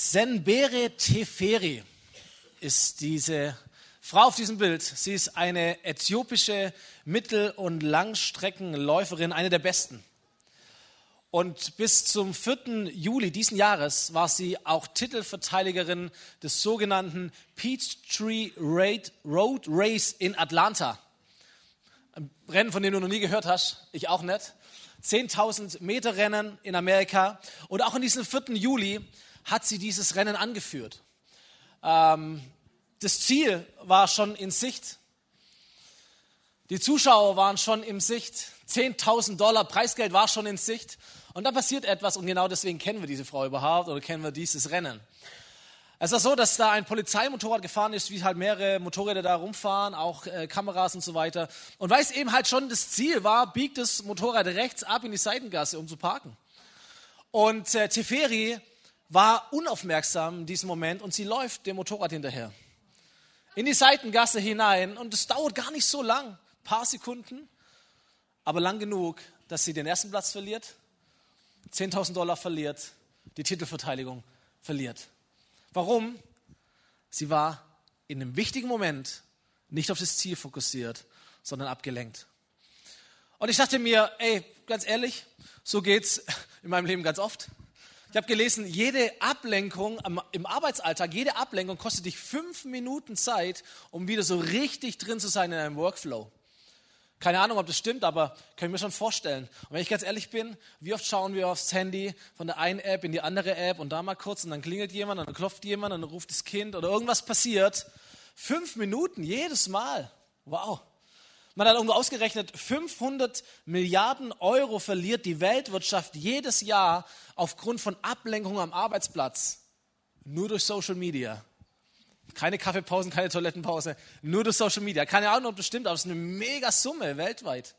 Senbere Teferi ist diese Frau auf diesem Bild. Sie ist eine äthiopische Mittel- und Langstreckenläuferin, eine der besten. Und bis zum 4. Juli diesen Jahres war sie auch Titelverteidigerin des sogenannten Peachtree Road Race in Atlanta. Ein Rennen, von dem du noch nie gehört hast, ich auch nicht. 10.000 Meter Rennen in Amerika. Und auch in diesem 4. Juli hat sie dieses Rennen angeführt. Ähm, das Ziel war schon in Sicht. Die Zuschauer waren schon in Sicht. 10.000 Dollar Preisgeld war schon in Sicht. Und dann passiert etwas und genau deswegen kennen wir diese Frau überhaupt oder kennen wir dieses Rennen. Es war so, dass da ein Polizeimotorrad gefahren ist, wie halt mehrere Motorräder da rumfahren, auch äh, Kameras und so weiter. Und weil es eben halt schon das Ziel war, biegt das Motorrad rechts ab in die Seitengasse, um zu parken. Und äh, Teferi war unaufmerksam in diesem Moment und sie läuft dem Motorrad hinterher. In die Seitengasse hinein und es dauert gar nicht so lang, paar Sekunden, aber lang genug, dass sie den ersten Platz verliert, 10.000 Dollar verliert, die Titelverteidigung verliert. Warum? Sie war in einem wichtigen Moment nicht auf das Ziel fokussiert, sondern abgelenkt. Und ich dachte mir, ey, ganz ehrlich, so geht's in meinem Leben ganz oft. Ich habe gelesen, jede Ablenkung im Arbeitsalltag, jede Ablenkung kostet dich fünf Minuten Zeit, um wieder so richtig drin zu sein in einem Workflow. Keine Ahnung, ob das stimmt, aber können wir schon vorstellen. Und wenn ich ganz ehrlich bin, wie oft schauen wir aufs Handy von der einen App in die andere App und da mal kurz und dann klingelt jemand, dann klopft jemand, dann ruft das Kind oder irgendwas passiert. Fünf Minuten jedes Mal. Wow. Man hat irgendwo ausgerechnet, 500 Milliarden Euro verliert die Weltwirtschaft jedes Jahr aufgrund von Ablenkung am Arbeitsplatz. Nur durch Social Media. Keine Kaffeepausen, keine Toilettenpause, nur durch Social Media. Keine Ahnung, ob das stimmt, aber es ist eine mega Summe weltweit.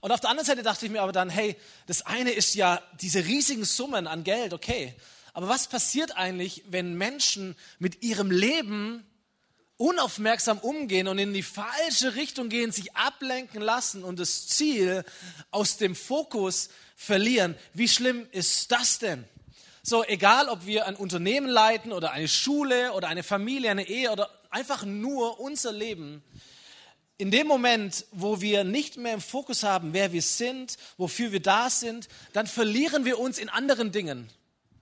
Und auf der anderen Seite dachte ich mir aber dann, hey, das eine ist ja diese riesigen Summen an Geld, okay. Aber was passiert eigentlich, wenn Menschen mit ihrem Leben unaufmerksam umgehen und in die falsche Richtung gehen, sich ablenken lassen und das Ziel aus dem Fokus verlieren. Wie schlimm ist das denn? So, egal ob wir ein Unternehmen leiten oder eine Schule oder eine Familie, eine Ehe oder einfach nur unser Leben, in dem Moment, wo wir nicht mehr im Fokus haben, wer wir sind, wofür wir da sind, dann verlieren wir uns in anderen Dingen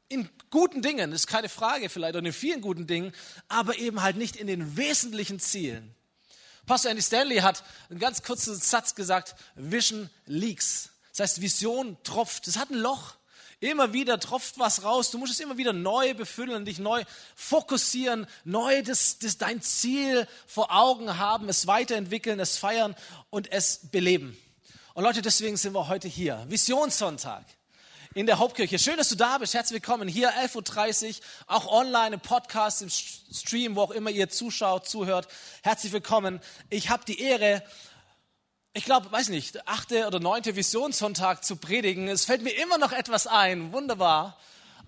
in guten Dingen, ist keine Frage vielleicht, oder in vielen guten Dingen, aber eben halt nicht in den wesentlichen Zielen. Pastor Andy Stanley hat einen ganz kurzen Satz gesagt, Vision leaks. Das heißt, Vision tropft. Das hat ein Loch. Immer wieder tropft was raus. Du musst es immer wieder neu befüllen, dich neu fokussieren, neu das, das dein Ziel vor Augen haben, es weiterentwickeln, es feiern und es beleben. Und Leute, deswegen sind wir heute hier. Visionssonntag in der Hauptkirche. Schön, dass du da bist. Herzlich willkommen hier, 11.30 Uhr, auch online im Podcast, im Stream, wo auch immer ihr zuschaut, zuhört. Herzlich willkommen. Ich habe die Ehre, ich glaube, weiß nicht, achte oder neunte Visionssonntag zu predigen. Es fällt mir immer noch etwas ein. Wunderbar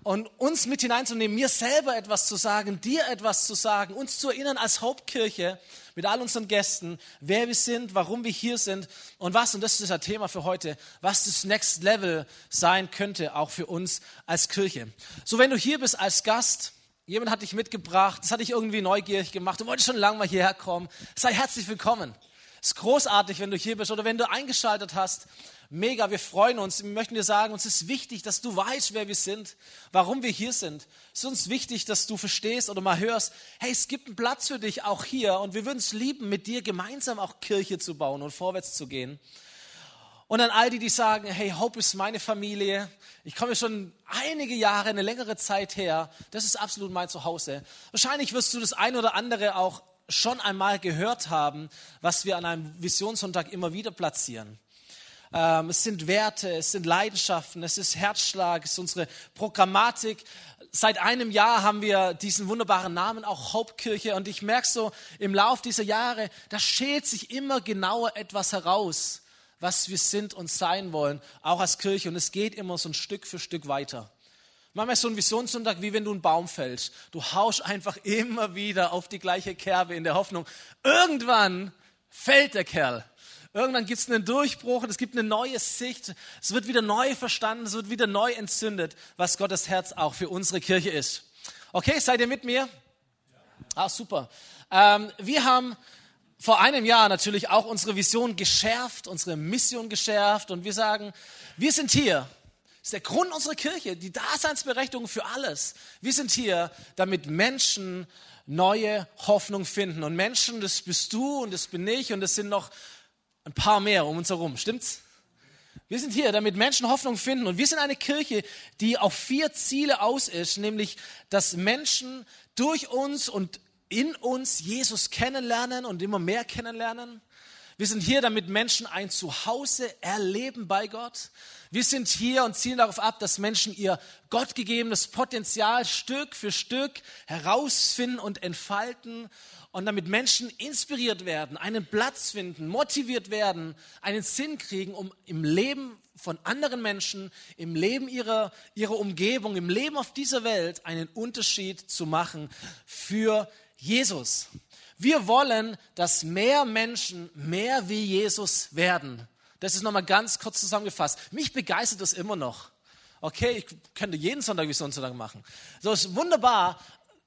und uns mit hineinzunehmen, mir selber etwas zu sagen, dir etwas zu sagen, uns zu erinnern als Hauptkirche mit all unseren Gästen, wer wir sind, warum wir hier sind und was, und das ist das Thema für heute, was das Next Level sein könnte, auch für uns als Kirche. So, wenn du hier bist als Gast, jemand hat dich mitgebracht, das hat dich irgendwie neugierig gemacht, du wolltest schon lange mal hierher kommen, sei herzlich willkommen. Es ist großartig, wenn du hier bist oder wenn du eingeschaltet hast Mega, wir freuen uns. Wir möchten dir sagen, uns ist wichtig, dass du weißt, wer wir sind, warum wir hier sind. Es ist uns wichtig, dass du verstehst oder mal hörst, hey, es gibt einen Platz für dich auch hier und wir würden es lieben, mit dir gemeinsam auch Kirche zu bauen und vorwärts zu gehen. Und an all die, die sagen, hey, Hope ist meine Familie. Ich komme schon einige Jahre, eine längere Zeit her. Das ist absolut mein Zuhause. Wahrscheinlich wirst du das ein oder andere auch schon einmal gehört haben, was wir an einem Visionssonntag immer wieder platzieren. Ähm, es sind Werte, es sind Leidenschaften, es ist Herzschlag, es ist unsere Programmatik. Seit einem Jahr haben wir diesen wunderbaren Namen, auch Hauptkirche. Und ich merke so im Lauf dieser Jahre, da schält sich immer genauer etwas heraus, was wir sind und sein wollen, auch als Kirche. Und es geht immer so ein Stück für Stück weiter. Manchmal ist so ein Visionssonntag, wie wenn du einen Baum fällst. Du haust einfach immer wieder auf die gleiche Kerbe in der Hoffnung, irgendwann fällt der Kerl. Irgendwann gibt es einen Durchbruch es gibt eine neue Sicht. Es wird wieder neu verstanden, es wird wieder neu entzündet, was Gottes Herz auch für unsere Kirche ist. Okay, seid ihr mit mir? Ah, super. Ähm, wir haben vor einem Jahr natürlich auch unsere Vision geschärft, unsere Mission geschärft und wir sagen, wir sind hier. Das ist der Grund unserer Kirche, die Daseinsberechtigung für alles. Wir sind hier, damit Menschen neue Hoffnung finden. Und Menschen, das bist du und das bin ich und es sind noch ein paar mehr um uns herum. Stimmt's? Wir sind hier, damit Menschen Hoffnung finden. Und wir sind eine Kirche, die auf vier Ziele aus ist, nämlich, dass Menschen durch uns und in uns Jesus kennenlernen und immer mehr kennenlernen. Wir sind hier, damit Menschen ein Zuhause erleben bei Gott. Wir sind hier und zielen darauf ab, dass Menschen ihr gottgegebenes Potenzial Stück für Stück herausfinden und entfalten und damit Menschen inspiriert werden, einen Platz finden, motiviert werden, einen Sinn kriegen, um im Leben von anderen Menschen, im Leben ihrer, ihrer Umgebung, im Leben auf dieser Welt einen Unterschied zu machen für Jesus. Wir wollen, dass mehr Menschen mehr wie Jesus werden. Das ist nochmal ganz kurz zusammengefasst. Mich begeistert das immer noch. Okay, ich könnte jeden Sonntag wie Sonntag machen. So ist wunderbar,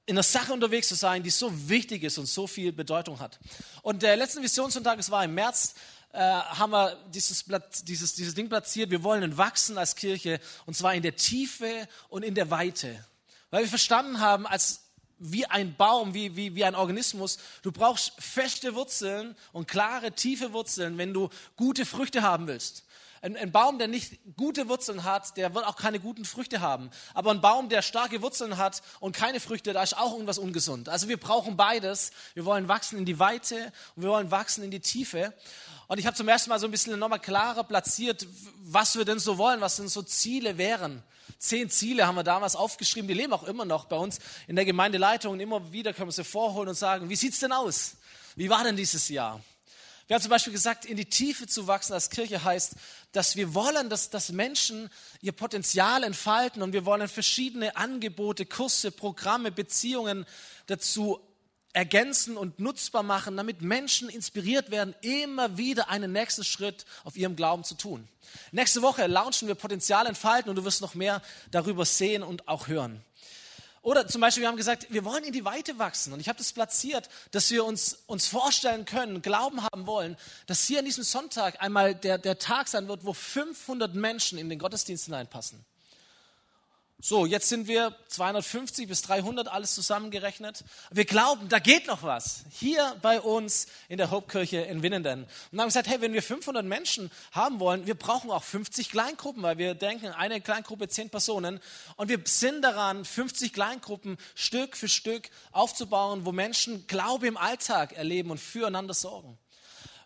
in einer Sache unterwegs zu sein, die so wichtig ist und so viel Bedeutung hat. Und der letzte Visionssonntag, es war im März, äh, haben wir dieses, dieses, dieses Ding platziert. Wir wollen wachsen als Kirche und zwar in der Tiefe und in der Weite. Weil wir verstanden haben, als wie ein Baum, wie, wie, wie ein Organismus. Du brauchst feste Wurzeln und klare, tiefe Wurzeln, wenn du gute Früchte haben willst. Ein, ein, Baum, der nicht gute Wurzeln hat, der wird auch keine guten Früchte haben. Aber ein Baum, der starke Wurzeln hat und keine Früchte, da ist auch irgendwas ungesund. Also wir brauchen beides. Wir wollen wachsen in die Weite und wir wollen wachsen in die Tiefe. Und ich habe zum ersten Mal so ein bisschen nochmal klarer platziert, was wir denn so wollen, was denn so Ziele wären. Zehn Ziele haben wir damals aufgeschrieben, die leben auch immer noch bei uns in der Gemeindeleitung und immer wieder können wir sie vorholen und sagen, wie sieht's denn aus? Wie war denn dieses Jahr? Wir haben zum Beispiel gesagt, in die Tiefe zu wachsen als Kirche heißt, dass wir wollen, dass, dass Menschen ihr Potenzial entfalten und wir wollen verschiedene Angebote, Kurse, Programme, Beziehungen dazu ergänzen und nutzbar machen, damit Menschen inspiriert werden, immer wieder einen nächsten Schritt auf ihrem Glauben zu tun. Nächste Woche launchen wir Potenzial entfalten und du wirst noch mehr darüber sehen und auch hören. Oder zum Beispiel, wir haben gesagt, wir wollen in die Weite wachsen. Und ich habe das platziert, dass wir uns, uns vorstellen können, Glauben haben wollen, dass hier an diesem Sonntag einmal der, der Tag sein wird, wo 500 Menschen in den Gottesdienst hineinpassen. So, jetzt sind wir 250 bis 300, alles zusammengerechnet. Wir glauben, da geht noch was. Hier bei uns in der Hauptkirche in Winnenden. Und haben gesagt, hey, wenn wir 500 Menschen haben wollen, wir brauchen auch 50 Kleingruppen, weil wir denken, eine Kleingruppe, 10 Personen. Und wir sind daran, 50 Kleingruppen Stück für Stück aufzubauen, wo Menschen Glaube im Alltag erleben und füreinander sorgen.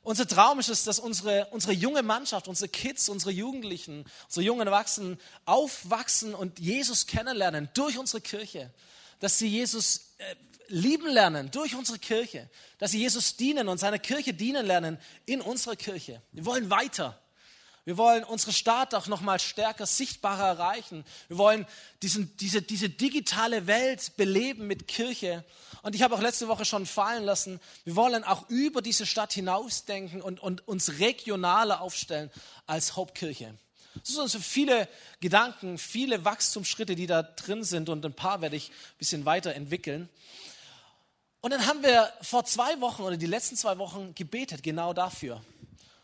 Unser Traum ist es, dass unsere, unsere junge Mannschaft, unsere Kids, unsere Jugendlichen, unsere jungen Erwachsenen aufwachsen und Jesus kennenlernen durch unsere Kirche. Dass sie Jesus äh, lieben lernen durch unsere Kirche. Dass sie Jesus dienen und seiner Kirche dienen lernen in unserer Kirche. Wir wollen weiter. Wir wollen unsere Stadt auch noch mal stärker, sichtbarer erreichen. Wir wollen diesen, diese, diese digitale Welt beleben mit Kirche. Und ich habe auch letzte Woche schon fallen lassen, wir wollen auch über diese Stadt hinausdenken und, und uns regionaler aufstellen als Hauptkirche. Das sind so viele Gedanken, viele Wachstumsschritte, die da drin sind und ein paar werde ich ein bisschen weiterentwickeln. Und dann haben wir vor zwei Wochen oder die letzten zwei Wochen gebetet, genau dafür.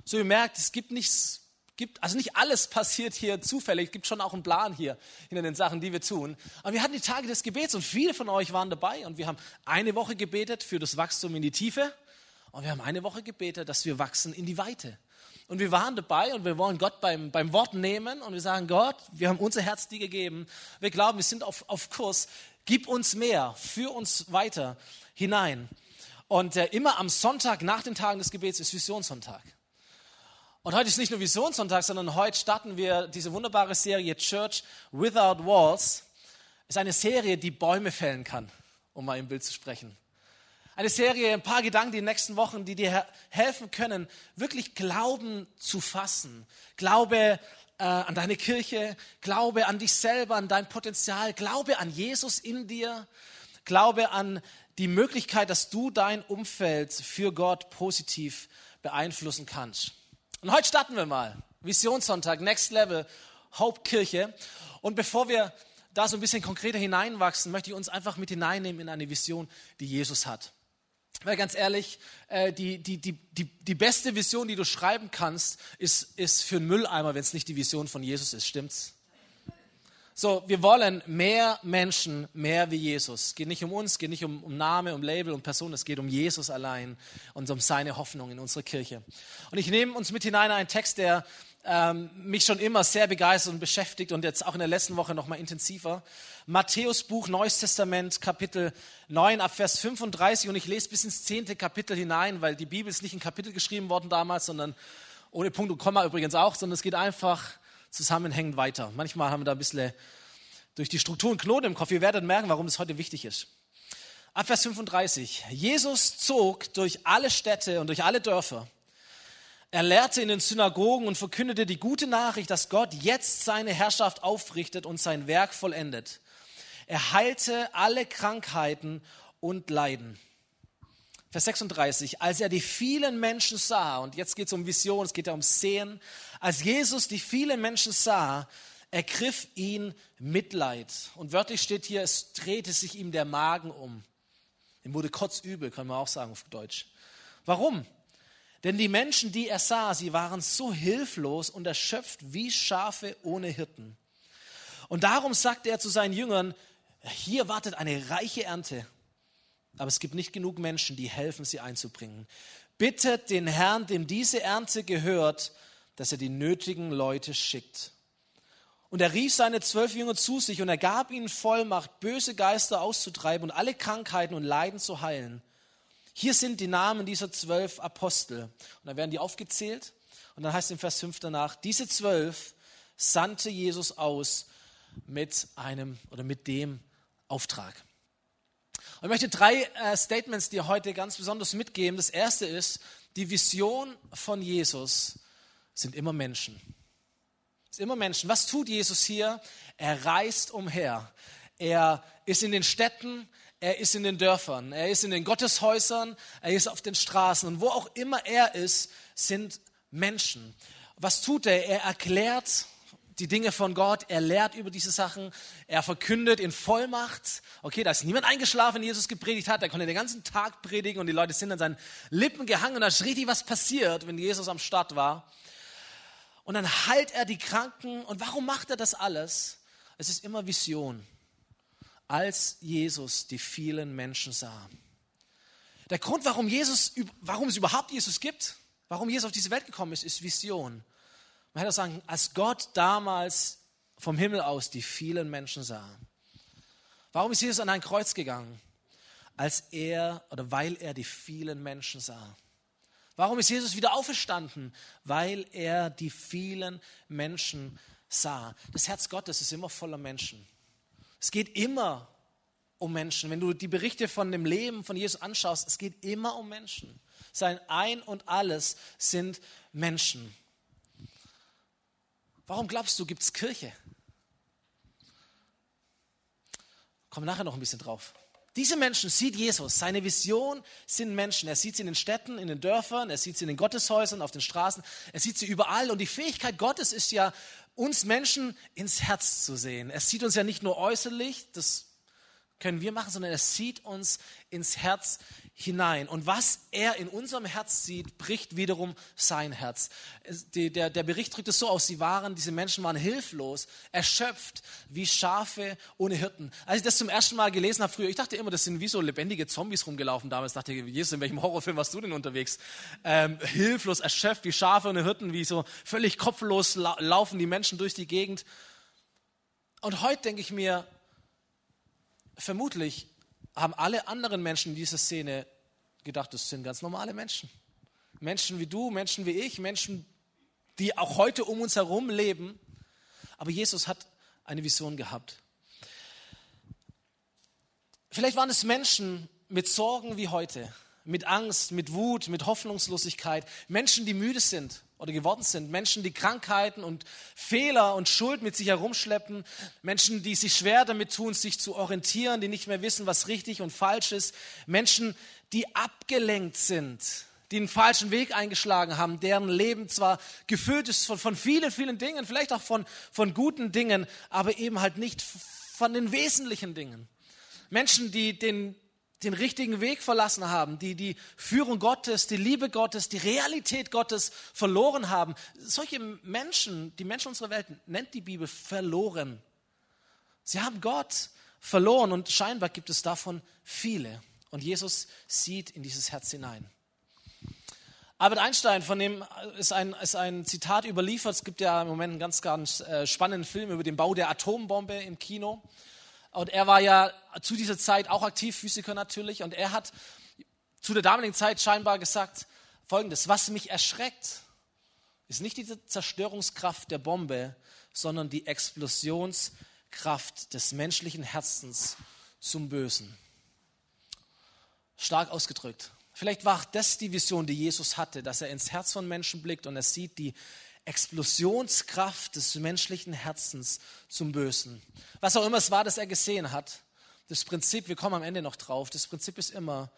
So ihr merkt, es gibt nichts gibt, also nicht alles passiert hier zufällig, es gibt schon auch einen Plan hier hinter den Sachen, die wir tun. Aber wir hatten die Tage des Gebets und viele von euch waren dabei und wir haben eine Woche gebetet für das Wachstum in die Tiefe und wir haben eine Woche gebetet, dass wir wachsen in die Weite. Und wir waren dabei und wir wollen Gott beim, beim Wort nehmen und wir sagen, Gott, wir haben unser Herz dir gegeben. Wir glauben, wir sind auf, auf Kurs. Gib uns mehr, führ uns weiter hinein. Und äh, immer am Sonntag nach den Tagen des Gebets ist Visionssonntag. Und heute ist nicht nur Visionssonntag, sondern heute starten wir diese wunderbare Serie Church Without Walls. Ist eine Serie, die Bäume fällen kann, um mal im Bild zu sprechen. Eine Serie, ein paar Gedanken die nächsten Wochen, die dir helfen können, wirklich Glauben zu fassen. Glaube äh, an deine Kirche, Glaube an dich selber, an dein Potenzial, Glaube an Jesus in dir, Glaube an die Möglichkeit, dass du dein Umfeld für Gott positiv beeinflussen kannst. Und heute starten wir mal. Visionssonntag, Next Level, Hauptkirche. Und bevor wir da so ein bisschen konkreter hineinwachsen, möchte ich uns einfach mit hineinnehmen in eine Vision, die Jesus hat. Weil ganz ehrlich, äh, die, die, die, die, die beste Vision, die du schreiben kannst, ist, ist für einen Mülleimer, wenn es nicht die Vision von Jesus ist. Stimmt's? So, wir wollen mehr Menschen, mehr wie Jesus. Es geht nicht um uns, es geht nicht um, um Name, um Label, um Person, es geht um Jesus allein und um seine Hoffnung in unserer Kirche. Und ich nehme uns mit hinein einen Text, der ähm, mich schon immer sehr begeistert und beschäftigt und jetzt auch in der letzten Woche noch mal intensiver. Matthäus Buch, Neues Testament, Kapitel 9 ab Vers 35 und ich lese bis ins zehnte Kapitel hinein, weil die Bibel ist nicht in Kapitel geschrieben worden damals, sondern ohne Punkt und Komma übrigens auch, sondern es geht einfach zusammenhängend weiter. Manchmal haben wir da ein bisschen durch die Strukturen Knoten im Kopf. Ihr werdet merken, warum das heute wichtig ist. Ab Vers 35. Jesus zog durch alle Städte und durch alle Dörfer. Er lehrte in den Synagogen und verkündete die gute Nachricht, dass Gott jetzt seine Herrschaft aufrichtet und sein Werk vollendet. Er heilte alle Krankheiten und Leiden. Vers 36, als er die vielen Menschen sah, und jetzt geht es um Vision, es geht ja um Sehen, als Jesus die vielen Menschen sah, ergriff ihn Mitleid. Und wörtlich steht hier, es drehte sich ihm der Magen um. Ihm wurde kotzübel, kann man auch sagen auf Deutsch. Warum? Denn die Menschen, die er sah, sie waren so hilflos und erschöpft wie Schafe ohne Hirten. Und darum sagte er zu seinen Jüngern, hier wartet eine reiche Ernte aber es gibt nicht genug Menschen, die helfen, sie einzubringen. Bittet den Herrn, dem diese Ernte gehört, dass er die nötigen Leute schickt. Und er rief seine zwölf Jünger zu sich und er gab ihnen Vollmacht, böse Geister auszutreiben und alle Krankheiten und Leiden zu heilen. Hier sind die Namen dieser zwölf Apostel. Und dann werden die aufgezählt. Und dann heißt im Vers 5 danach, diese zwölf sandte Jesus aus mit einem oder mit dem Auftrag. Und ich möchte drei äh, Statements dir heute ganz besonders mitgeben. Das erste ist, die Vision von Jesus sind immer Menschen. Es sind immer Menschen. Was tut Jesus hier? Er reist umher. Er ist in den Städten, er ist in den Dörfern, er ist in den Gotteshäusern, er ist auf den Straßen. Und wo auch immer er ist, sind Menschen. Was tut er? Er erklärt die Dinge von Gott, er lehrt über diese Sachen, er verkündet in Vollmacht. Okay, da ist niemand eingeschlafen, wenn Jesus gepredigt hat, er konnte den ganzen Tag predigen und die Leute sind an seinen Lippen gehangen und da ist richtig was passiert, wenn Jesus am Start war. Und dann heilt er die Kranken und warum macht er das alles? Es ist immer Vision, als Jesus die vielen Menschen sah. Der Grund, warum, Jesus, warum es überhaupt Jesus gibt, warum Jesus auf diese Welt gekommen ist, ist Vision. Man hätte sagen, als Gott damals vom Himmel aus die vielen Menschen sah. Warum ist Jesus an ein Kreuz gegangen? Als er oder weil er die vielen Menschen sah. Warum ist Jesus wieder auferstanden? Weil er die vielen Menschen sah. Das Herz Gottes ist immer voller Menschen. Es geht immer um Menschen. Wenn du die Berichte von dem Leben von Jesus anschaust, es geht immer um Menschen. Sein Ein und alles sind Menschen. Warum glaubst du, gibt es Kirche? Kommen nachher noch ein bisschen drauf. Diese Menschen sieht Jesus. Seine Vision sind Menschen. Er sieht sie in den Städten, in den Dörfern, er sieht sie in den Gotteshäusern, auf den Straßen. Er sieht sie überall. Und die Fähigkeit Gottes ist ja, uns Menschen ins Herz zu sehen. Er sieht uns ja nicht nur äußerlich, das können wir machen, sondern er sieht uns ins Herz hinein. Und was er in unserem Herz sieht, bricht wiederum sein Herz. Der, der Bericht drückt es so aus, sie waren, diese Menschen waren hilflos, erschöpft, wie Schafe ohne Hirten. Als ich das zum ersten Mal gelesen habe früher, ich dachte immer, das sind wie so lebendige Zombies rumgelaufen damals. Ich dachte, Jesus, in welchem Horrorfilm warst du denn unterwegs? Ähm, hilflos, erschöpft, wie Schafe ohne Hirten, wie so völlig kopflos laufen die Menschen durch die Gegend. Und heute denke ich mir, vermutlich haben alle anderen Menschen in dieser Szene gedacht, das sind ganz normale Menschen. Menschen wie du, Menschen wie ich, Menschen, die auch heute um uns herum leben. Aber Jesus hat eine Vision gehabt. Vielleicht waren es Menschen mit Sorgen wie heute, mit Angst, mit Wut, mit Hoffnungslosigkeit, Menschen, die müde sind, oder geworden sind. Menschen, die Krankheiten und Fehler und Schuld mit sich herumschleppen. Menschen, die sich schwer damit tun, sich zu orientieren, die nicht mehr wissen, was richtig und falsch ist. Menschen, die abgelenkt sind, die einen falschen Weg eingeschlagen haben, deren Leben zwar gefüllt ist von, von vielen, vielen Dingen, vielleicht auch von, von guten Dingen, aber eben halt nicht von den wesentlichen Dingen. Menschen, die den, den richtigen Weg verlassen haben, die die Führung Gottes, die Liebe Gottes, die Realität Gottes verloren haben. Solche Menschen, die Menschen unserer Welt, nennt die Bibel verloren. Sie haben Gott verloren und scheinbar gibt es davon viele. Und Jesus sieht in dieses Herz hinein. Albert Einstein, von dem ist ein, ist ein Zitat überliefert. Es gibt ja im Moment einen ganz, ganz äh, spannenden Film über den Bau der Atombombe im Kino. Und er war ja zu dieser Zeit auch aktiv, Physiker natürlich. Und er hat zu der damaligen Zeit scheinbar gesagt, folgendes, was mich erschreckt, ist nicht die Zerstörungskraft der Bombe, sondern die Explosionskraft des menschlichen Herzens zum Bösen. Stark ausgedrückt. Vielleicht war das die Vision, die Jesus hatte, dass er ins Herz von Menschen blickt und er sieht die Explosionskraft des menschlichen Herzens zum Bösen. Was auch immer es war, das er gesehen hat, das Prinzip, wir kommen am Ende noch drauf, das Prinzip ist immer,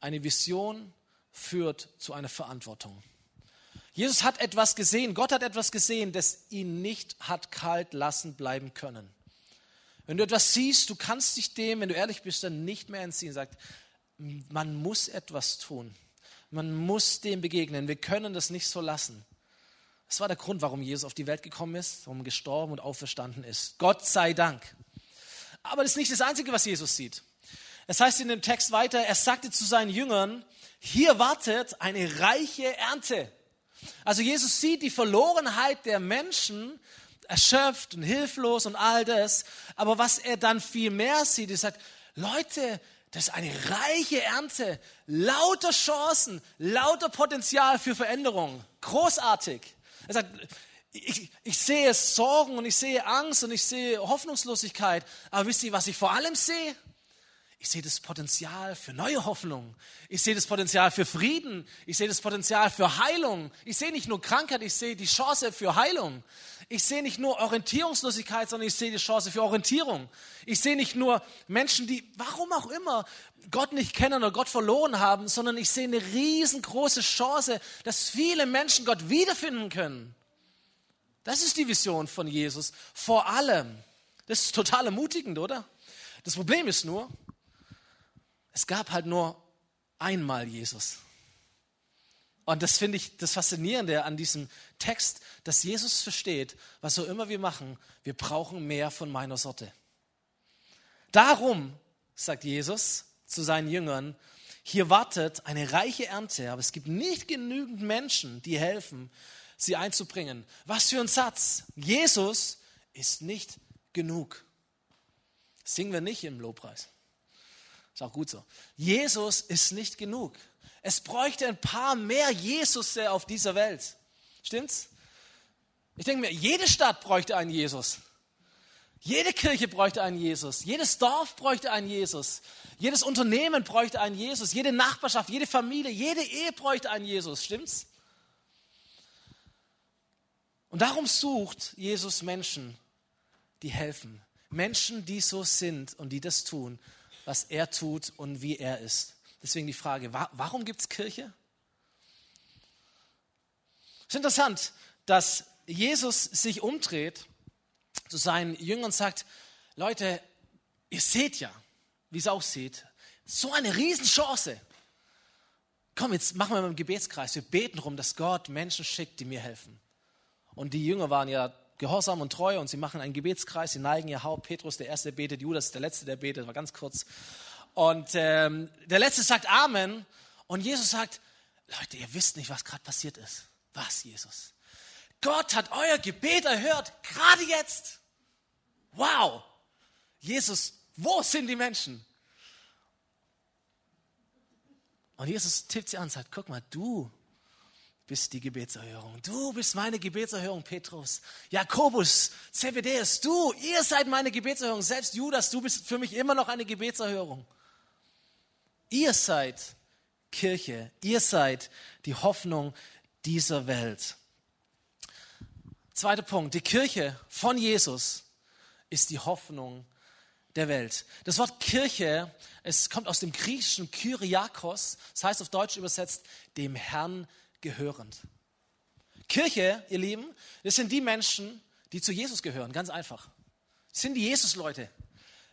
eine Vision führt zu einer Verantwortung. Jesus hat etwas gesehen, Gott hat etwas gesehen, das ihn nicht hat kalt lassen bleiben können. Wenn du etwas siehst, du kannst dich dem, wenn du ehrlich bist, dann nicht mehr entziehen. Sagt, man muss etwas tun. Man muss dem begegnen. Wir können das nicht so lassen. Das war der Grund, warum Jesus auf die Welt gekommen ist, warum gestorben und auferstanden ist. Gott sei Dank. Aber das ist nicht das Einzige, was Jesus sieht. Es heißt in dem Text weiter, er sagte zu seinen Jüngern, hier wartet eine reiche Ernte. Also Jesus sieht die Verlorenheit der Menschen, erschöpft und hilflos und all das. Aber was er dann viel mehr sieht, ist, sagt, Leute, das ist eine reiche Ernte, lauter Chancen, lauter Potenzial für Veränderung. Großartig. Er sagt, ich, ich sehe Sorgen und ich sehe Angst und ich sehe Hoffnungslosigkeit. Aber wisst ihr, was ich vor allem sehe? Ich sehe das Potenzial für neue Hoffnung. Ich sehe das Potenzial für Frieden. Ich sehe das Potenzial für Heilung. Ich sehe nicht nur Krankheit, ich sehe die Chance für Heilung. Ich sehe nicht nur Orientierungslosigkeit, sondern ich sehe die Chance für Orientierung. Ich sehe nicht nur Menschen, die, warum auch immer, Gott nicht kennen oder Gott verloren haben, sondern ich sehe eine riesengroße Chance, dass viele Menschen Gott wiederfinden können. Das ist die Vision von Jesus. Vor allem. Das ist total ermutigend, oder? Das Problem ist nur, es gab halt nur einmal Jesus. Und das finde ich das Faszinierende an diesem Text, dass Jesus versteht, was auch immer wir machen, wir brauchen mehr von meiner Sorte. Darum, sagt Jesus zu seinen Jüngern, hier wartet eine reiche Ernte, aber es gibt nicht genügend Menschen, die helfen, sie einzubringen. Was für ein Satz. Jesus ist nicht genug. Das singen wir nicht im Lobpreis. Ist auch gut so. Jesus ist nicht genug. Es bräuchte ein paar mehr Jesus auf dieser Welt. Stimmt's? Ich denke mir, jede Stadt bräuchte einen Jesus. Jede Kirche bräuchte einen Jesus. Jedes Dorf bräuchte einen Jesus. Jedes Unternehmen bräuchte einen Jesus. Jede Nachbarschaft, jede Familie, jede Ehe bräuchte einen Jesus. Stimmt's? Und darum sucht Jesus Menschen, die helfen. Menschen, die so sind und die das tun, was er tut und wie er ist. Deswegen die Frage, warum gibt es Kirche? Es ist interessant, dass Jesus sich umdreht zu seinen Jüngern und sagt, Leute, ihr seht ja, wie es aussieht, so eine Riesenchance. Komm, jetzt machen wir mal einen Gebetskreis. Wir beten darum, dass Gott Menschen schickt, die mir helfen. Und die Jünger waren ja gehorsam und treu und sie machen einen Gebetskreis, sie neigen ihr Haupt. Petrus, der Erste, betet, Judas, der Letzte, der betet, war ganz kurz. Und ähm, der Letzte sagt Amen. Und Jesus sagt, Leute, ihr wisst nicht, was gerade passiert ist. Was, Jesus? Gott hat euer Gebet erhört, gerade jetzt. Wow. Jesus, wo sind die Menschen? Und Jesus tippt sie an und sagt, guck mal, du bist die Gebetserhörung. Du bist meine Gebetserhörung, Petrus. Jakobus, Zebedeus, du, ihr seid meine Gebetserhörung. Selbst Judas, du bist für mich immer noch eine Gebetserhörung. Ihr seid Kirche, ihr seid die Hoffnung dieser Welt. Zweiter Punkt, die Kirche von Jesus ist die Hoffnung der Welt. Das Wort Kirche, es kommt aus dem griechischen Kyriakos, das heißt auf Deutsch übersetzt, dem Herrn gehörend. Kirche, ihr Lieben, das sind die Menschen, die zu Jesus gehören, ganz einfach. Das sind die Jesus-Leute.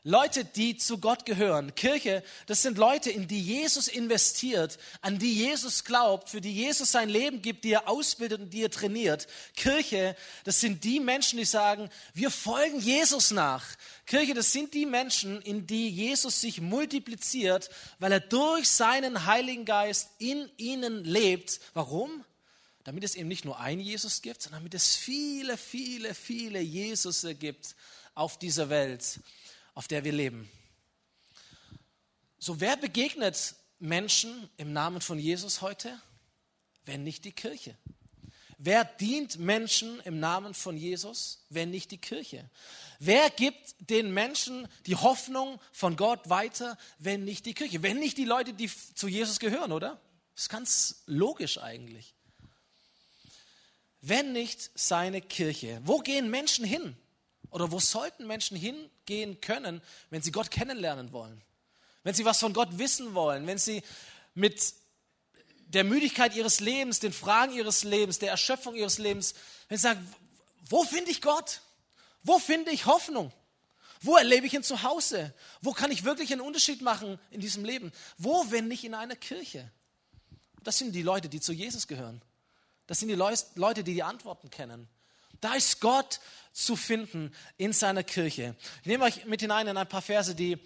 Leute, die zu Gott gehören. Kirche, das sind Leute, in die Jesus investiert, an die Jesus glaubt, für die Jesus sein Leben gibt, die er ausbildet und die er trainiert. Kirche, das sind die Menschen, die sagen, wir folgen Jesus nach. Kirche, das sind die Menschen, in die Jesus sich multipliziert, weil er durch seinen Heiligen Geist in ihnen lebt. Warum? Damit es eben nicht nur ein Jesus gibt, sondern damit es viele, viele, viele Jesus gibt auf dieser Welt auf der wir leben. So, wer begegnet Menschen im Namen von Jesus heute, wenn nicht die Kirche? Wer dient Menschen im Namen von Jesus, wenn nicht die Kirche? Wer gibt den Menschen die Hoffnung von Gott weiter, wenn nicht die Kirche? Wenn nicht die Leute, die zu Jesus gehören, oder? Das ist ganz logisch eigentlich. Wenn nicht seine Kirche. Wo gehen Menschen hin? Oder wo sollten Menschen hingehen können, wenn sie Gott kennenlernen wollen? Wenn sie was von Gott wissen wollen, wenn sie mit der Müdigkeit ihres Lebens, den Fragen ihres Lebens, der Erschöpfung ihres Lebens, wenn sie sagen, wo finde ich Gott? Wo finde ich Hoffnung? Wo erlebe ich ihn zu Hause? Wo kann ich wirklich einen Unterschied machen in diesem Leben? Wo, wenn nicht in einer Kirche? Das sind die Leute, die zu Jesus gehören. Das sind die Leute, die die Antworten kennen. Da ist Gott zu finden in seiner Kirche. Ich nehme euch mit hinein in ein paar Verse, die,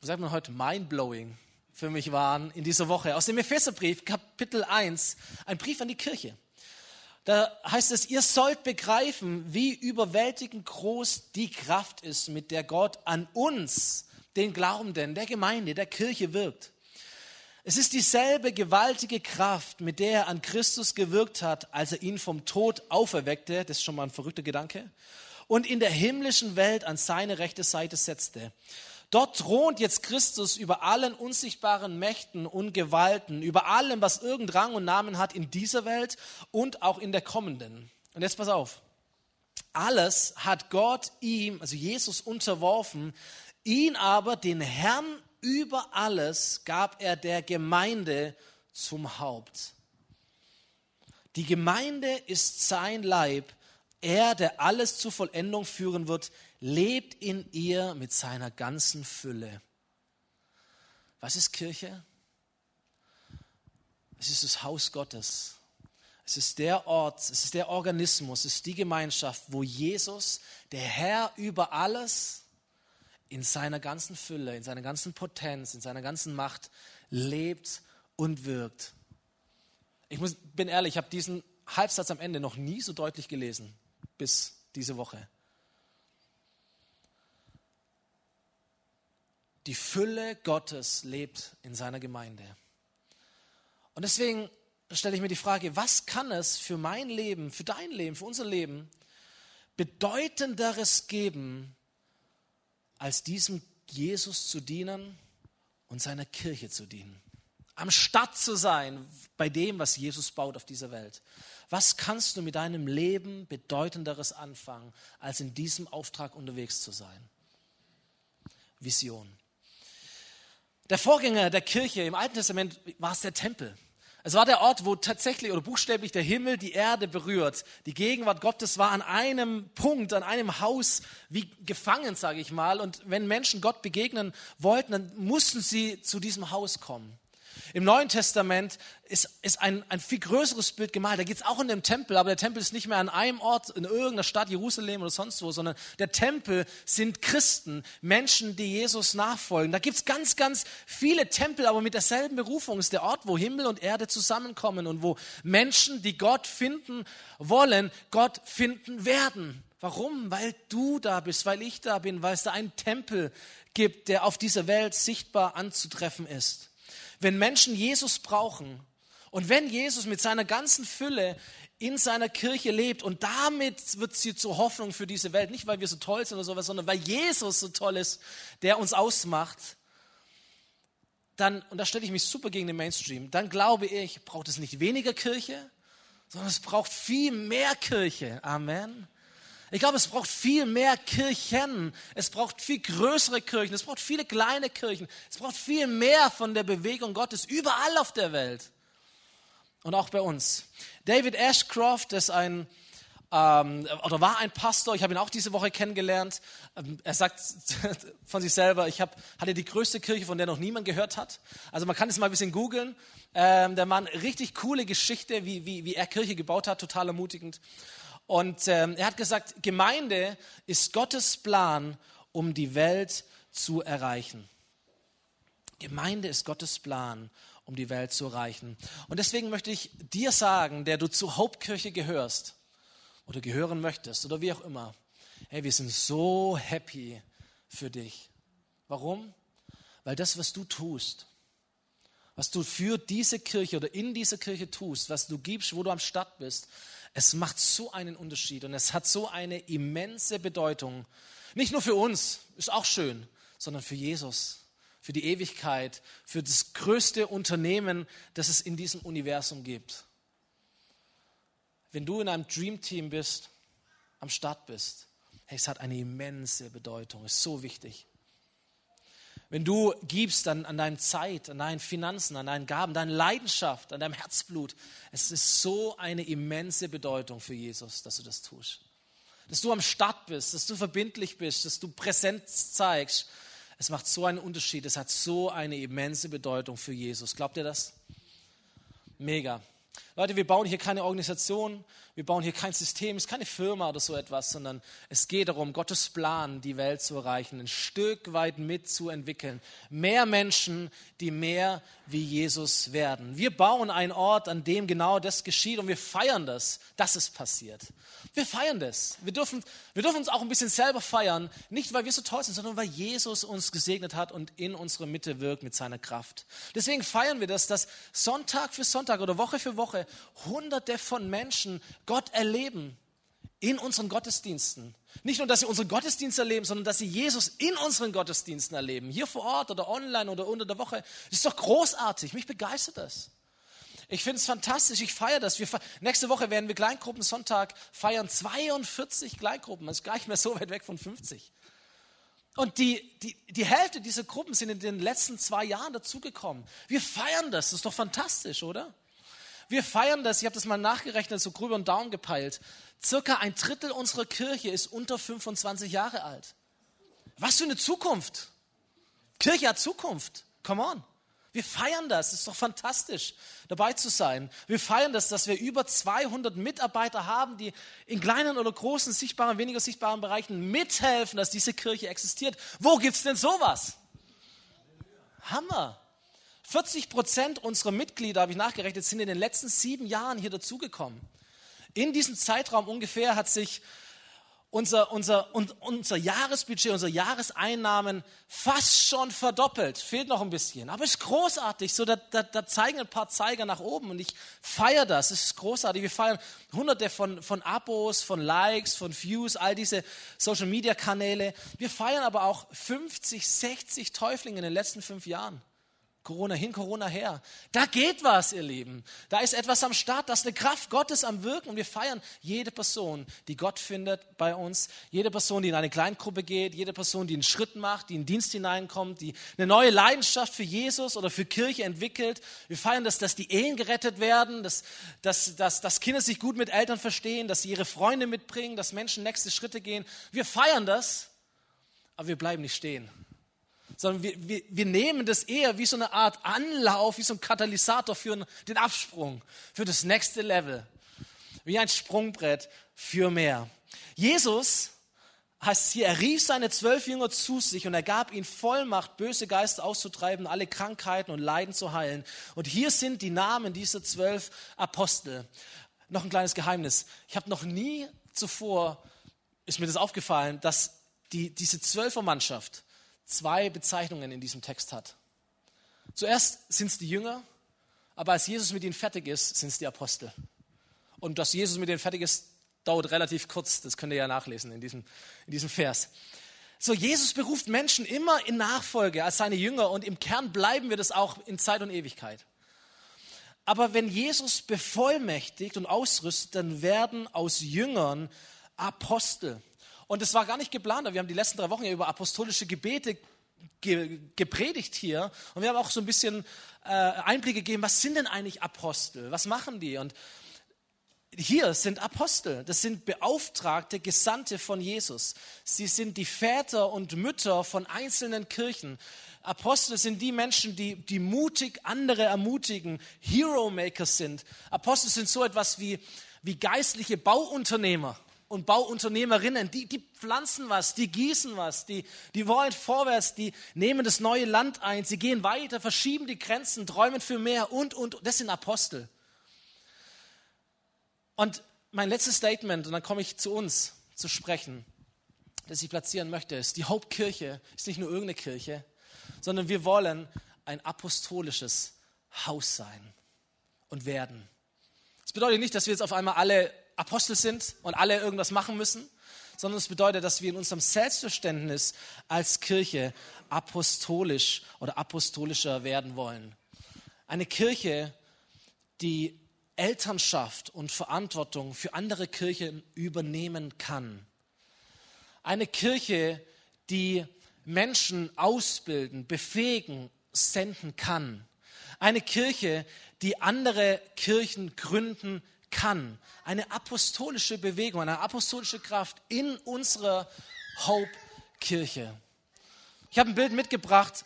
wie sagt man heute, mindblowing für mich waren in dieser Woche. Aus dem Epheserbrief, Kapitel 1, ein Brief an die Kirche. Da heißt es, ihr sollt begreifen, wie überwältigend groß die Kraft ist, mit der Gott an uns, den Glaubenden, der Gemeinde, der Kirche wirkt. Es ist dieselbe gewaltige Kraft, mit der er an Christus gewirkt hat, als er ihn vom Tod auferweckte, das ist schon mal ein verrückter Gedanke, und in der himmlischen Welt an seine rechte Seite setzte. Dort thront jetzt Christus über allen unsichtbaren Mächten und Gewalten, über allem, was irgend Rang und Namen hat in dieser Welt und auch in der kommenden. Und jetzt pass auf. Alles hat Gott ihm, also Jesus, unterworfen, ihn aber, den Herrn über alles gab er der Gemeinde zum Haupt. Die Gemeinde ist sein Leib. Er, der alles zur Vollendung führen wird, lebt in ihr mit seiner ganzen Fülle. Was ist Kirche? Es ist das Haus Gottes. Es ist der Ort, es ist der Organismus, es ist die Gemeinschaft, wo Jesus, der Herr über alles, in seiner ganzen Fülle, in seiner ganzen Potenz, in seiner ganzen Macht lebt und wirkt. Ich muss, bin ehrlich, ich habe diesen Halbsatz am Ende noch nie so deutlich gelesen, bis diese Woche. Die Fülle Gottes lebt in seiner Gemeinde. Und deswegen stelle ich mir die Frage, was kann es für mein Leben, für dein Leben, für unser Leben bedeutenderes geben, als diesem Jesus zu dienen und seiner Kirche zu dienen. Am Start zu sein bei dem, was Jesus baut auf dieser Welt. Was kannst du mit deinem Leben bedeutenderes anfangen, als in diesem Auftrag unterwegs zu sein? Vision. Der Vorgänger der Kirche im Alten Testament war es der Tempel. Es war der Ort, wo tatsächlich oder buchstäblich der Himmel die Erde berührt. Die Gegenwart Gottes war an einem Punkt, an einem Haus wie gefangen, sage ich mal. Und wenn Menschen Gott begegnen wollten, dann mussten sie zu diesem Haus kommen. Im Neuen Testament ist, ist ein, ein viel größeres Bild gemalt. Da geht es auch in den Tempel, aber der Tempel ist nicht mehr an einem Ort, in irgendeiner Stadt, Jerusalem oder sonst wo, sondern der Tempel sind Christen, Menschen, die Jesus nachfolgen. Da gibt es ganz, ganz viele Tempel, aber mit derselben Berufung ist der Ort, wo Himmel und Erde zusammenkommen und wo Menschen, die Gott finden wollen, Gott finden werden. Warum? Weil du da bist, weil ich da bin, weil es da einen Tempel gibt, der auf dieser Welt sichtbar anzutreffen ist. Wenn Menschen Jesus brauchen und wenn Jesus mit seiner ganzen Fülle in seiner Kirche lebt und damit wird sie zur Hoffnung für diese Welt, nicht weil wir so toll sind oder sowas, sondern weil Jesus so toll ist, der uns ausmacht, dann, und da stelle ich mich super gegen den Mainstream, dann glaube ich, braucht es nicht weniger Kirche, sondern es braucht viel mehr Kirche. Amen. Ich glaube, es braucht viel mehr Kirchen. Es braucht viel größere Kirchen. Es braucht viele kleine Kirchen. Es braucht viel mehr von der Bewegung Gottes überall auf der Welt. Und auch bei uns. David Ashcroft ist ein ähm, oder war ein Pastor, ich habe ihn auch diese Woche kennengelernt. Ähm, er sagt von sich selber, ich hab, hatte die größte Kirche, von der noch niemand gehört hat. Also man kann es mal ein bisschen googeln. Ähm, der Mann, richtig coole Geschichte, wie, wie, wie er Kirche gebaut hat, total ermutigend. Und ähm, er hat gesagt, Gemeinde ist Gottes Plan, um die Welt zu erreichen. Gemeinde ist Gottes Plan, um die Welt zu erreichen. Und deswegen möchte ich dir sagen, der du zur Hauptkirche gehörst, oder gehören möchtest oder wie auch immer, hey, wir sind so happy für dich. Warum? Weil das, was du tust, was du für diese Kirche oder in dieser Kirche tust, was du gibst, wo du am Start bist, es macht so einen Unterschied und es hat so eine immense Bedeutung. Nicht nur für uns, ist auch schön, sondern für Jesus, für die Ewigkeit, für das größte Unternehmen, das es in diesem Universum gibt wenn du in einem Dream Team bist, am Start bist, hey, es hat eine immense Bedeutung, ist so wichtig. Wenn du gibst an, an deiner Zeit, an deinen Finanzen, an deinen Gaben, deine Leidenschaft, an deinem Herzblut, es ist so eine immense Bedeutung für Jesus, dass du das tust. Dass du am Start bist, dass du verbindlich bist, dass du Präsenz zeigst. Es macht so einen Unterschied, es hat so eine immense Bedeutung für Jesus. Glaubt ihr das? Mega. Leute, wir bauen hier keine Organisation, wir bauen hier kein System, es ist keine Firma oder so etwas, sondern es geht darum, Gottes Plan, die Welt zu erreichen, ein Stück weit mitzuentwickeln. Mehr Menschen, die mehr wie Jesus werden. Wir bauen einen Ort, an dem genau das geschieht und wir feiern das, dass es passiert. Wir feiern das. Wir dürfen, wir dürfen uns auch ein bisschen selber feiern, nicht weil wir so toll sind, sondern weil Jesus uns gesegnet hat und in unserer Mitte wirkt mit seiner Kraft. Deswegen feiern wir das, dass Sonntag für Sonntag oder Woche für Woche hunderte von Menschen Gott erleben in unseren Gottesdiensten. Nicht nur, dass sie unseren Gottesdienst erleben, sondern dass sie Jesus in unseren Gottesdiensten erleben. Hier vor Ort oder online oder unter der Woche. Das ist doch großartig. Mich begeistert das. Ich finde es fantastisch. Ich feiere das. Wir, nächste Woche werden wir Kleingruppen Sonntag feiern. 42 Kleingruppen. Das ist gar nicht mehr so weit weg von 50. Und die, die, die Hälfte dieser Gruppen sind in den letzten zwei Jahren dazugekommen. Wir feiern das. Das ist doch fantastisch, oder? Wir feiern das, ich habe das mal nachgerechnet, so grüber und down gepeilt. Circa ein Drittel unserer Kirche ist unter 25 Jahre alt. Was für eine Zukunft. Kirche hat Zukunft. Come on. Wir feiern das. Es ist doch fantastisch, dabei zu sein. Wir feiern das, dass wir über 200 Mitarbeiter haben, die in kleinen oder großen, sichtbaren, weniger sichtbaren Bereichen mithelfen, dass diese Kirche existiert. Wo gibt es denn sowas? Hammer. 40 Prozent unserer Mitglieder, habe ich nachgerechnet, sind in den letzten sieben Jahren hier dazugekommen. In diesem Zeitraum ungefähr hat sich unser, unser, unser Jahresbudget, unsere Jahreseinnahmen fast schon verdoppelt. Fehlt noch ein bisschen. Aber es ist großartig. So, da, da, da zeigen ein paar Zeiger nach oben und ich feiere das. Es ist großartig. Wir feiern hunderte von, von Abos, von Likes, von Views, all diese Social Media Kanäle. Wir feiern aber auch 50, 60 Täuflinge in den letzten fünf Jahren. Corona hin, Corona her. Da geht was, ihr Lieben. Da ist etwas am Start, da ist eine Kraft Gottes am Wirken und wir feiern jede Person, die Gott findet bei uns, jede Person, die in eine Kleingruppe geht, jede Person, die einen Schritt macht, die in den Dienst hineinkommt, die eine neue Leidenschaft für Jesus oder für Kirche entwickelt. Wir feiern das, dass die Ehen gerettet werden, dass, dass, dass, dass Kinder sich gut mit Eltern verstehen, dass sie ihre Freunde mitbringen, dass Menschen nächste Schritte gehen. Wir feiern das, aber wir bleiben nicht stehen sondern wir, wir, wir nehmen das eher wie so eine Art Anlauf, wie so ein Katalysator für den Absprung, für das nächste Level. Wie ein Sprungbrett für mehr. Jesus heißt hier, er rief seine zwölf Jünger zu sich und er gab ihnen Vollmacht, böse Geister auszutreiben, alle Krankheiten und Leiden zu heilen. Und hier sind die Namen dieser zwölf Apostel. Noch ein kleines Geheimnis. Ich habe noch nie zuvor, ist mir das aufgefallen, dass die, diese Zwölfermannschaft, zwei Bezeichnungen in diesem Text hat. Zuerst sind es die Jünger, aber als Jesus mit ihnen fertig ist, sind es die Apostel. Und dass Jesus mit ihnen fertig ist, dauert relativ kurz. Das könnt ihr ja nachlesen in diesem, in diesem Vers. So, Jesus beruft Menschen immer in Nachfolge als seine Jünger und im Kern bleiben wir das auch in Zeit und Ewigkeit. Aber wenn Jesus bevollmächtigt und ausrüstet, dann werden aus Jüngern Apostel. Und es war gar nicht geplant. Wir haben die letzten drei Wochen ja über apostolische Gebete ge gepredigt hier. Und wir haben auch so ein bisschen äh, Einblick gegeben, was sind denn eigentlich Apostel? Was machen die? Und hier sind Apostel, das sind Beauftragte, Gesandte von Jesus. Sie sind die Väter und Mütter von einzelnen Kirchen. Apostel sind die Menschen, die, die mutig andere ermutigen, Hero Makers sind. Apostel sind so etwas wie, wie geistliche Bauunternehmer und Bauunternehmerinnen, die, die pflanzen was, die gießen was, die, die wollen vorwärts, die nehmen das neue Land ein, sie gehen weiter, verschieben die Grenzen, träumen für mehr und, und, das sind Apostel. Und mein letztes Statement, und dann komme ich zu uns zu sprechen, das ich platzieren möchte, ist, die Hauptkirche ist nicht nur irgendeine Kirche, sondern wir wollen ein apostolisches Haus sein und werden. Das bedeutet nicht, dass wir jetzt auf einmal alle Apostel sind und alle irgendwas machen müssen, sondern es bedeutet, dass wir in unserem Selbstverständnis als Kirche apostolisch oder apostolischer werden wollen. Eine Kirche, die Elternschaft und Verantwortung für andere Kirchen übernehmen kann. Eine Kirche, die Menschen ausbilden, befähigen, senden kann. Eine Kirche, die andere Kirchen gründen kann. Eine apostolische Bewegung, eine apostolische Kraft in unserer Hope-Kirche. Ich habe ein Bild mitgebracht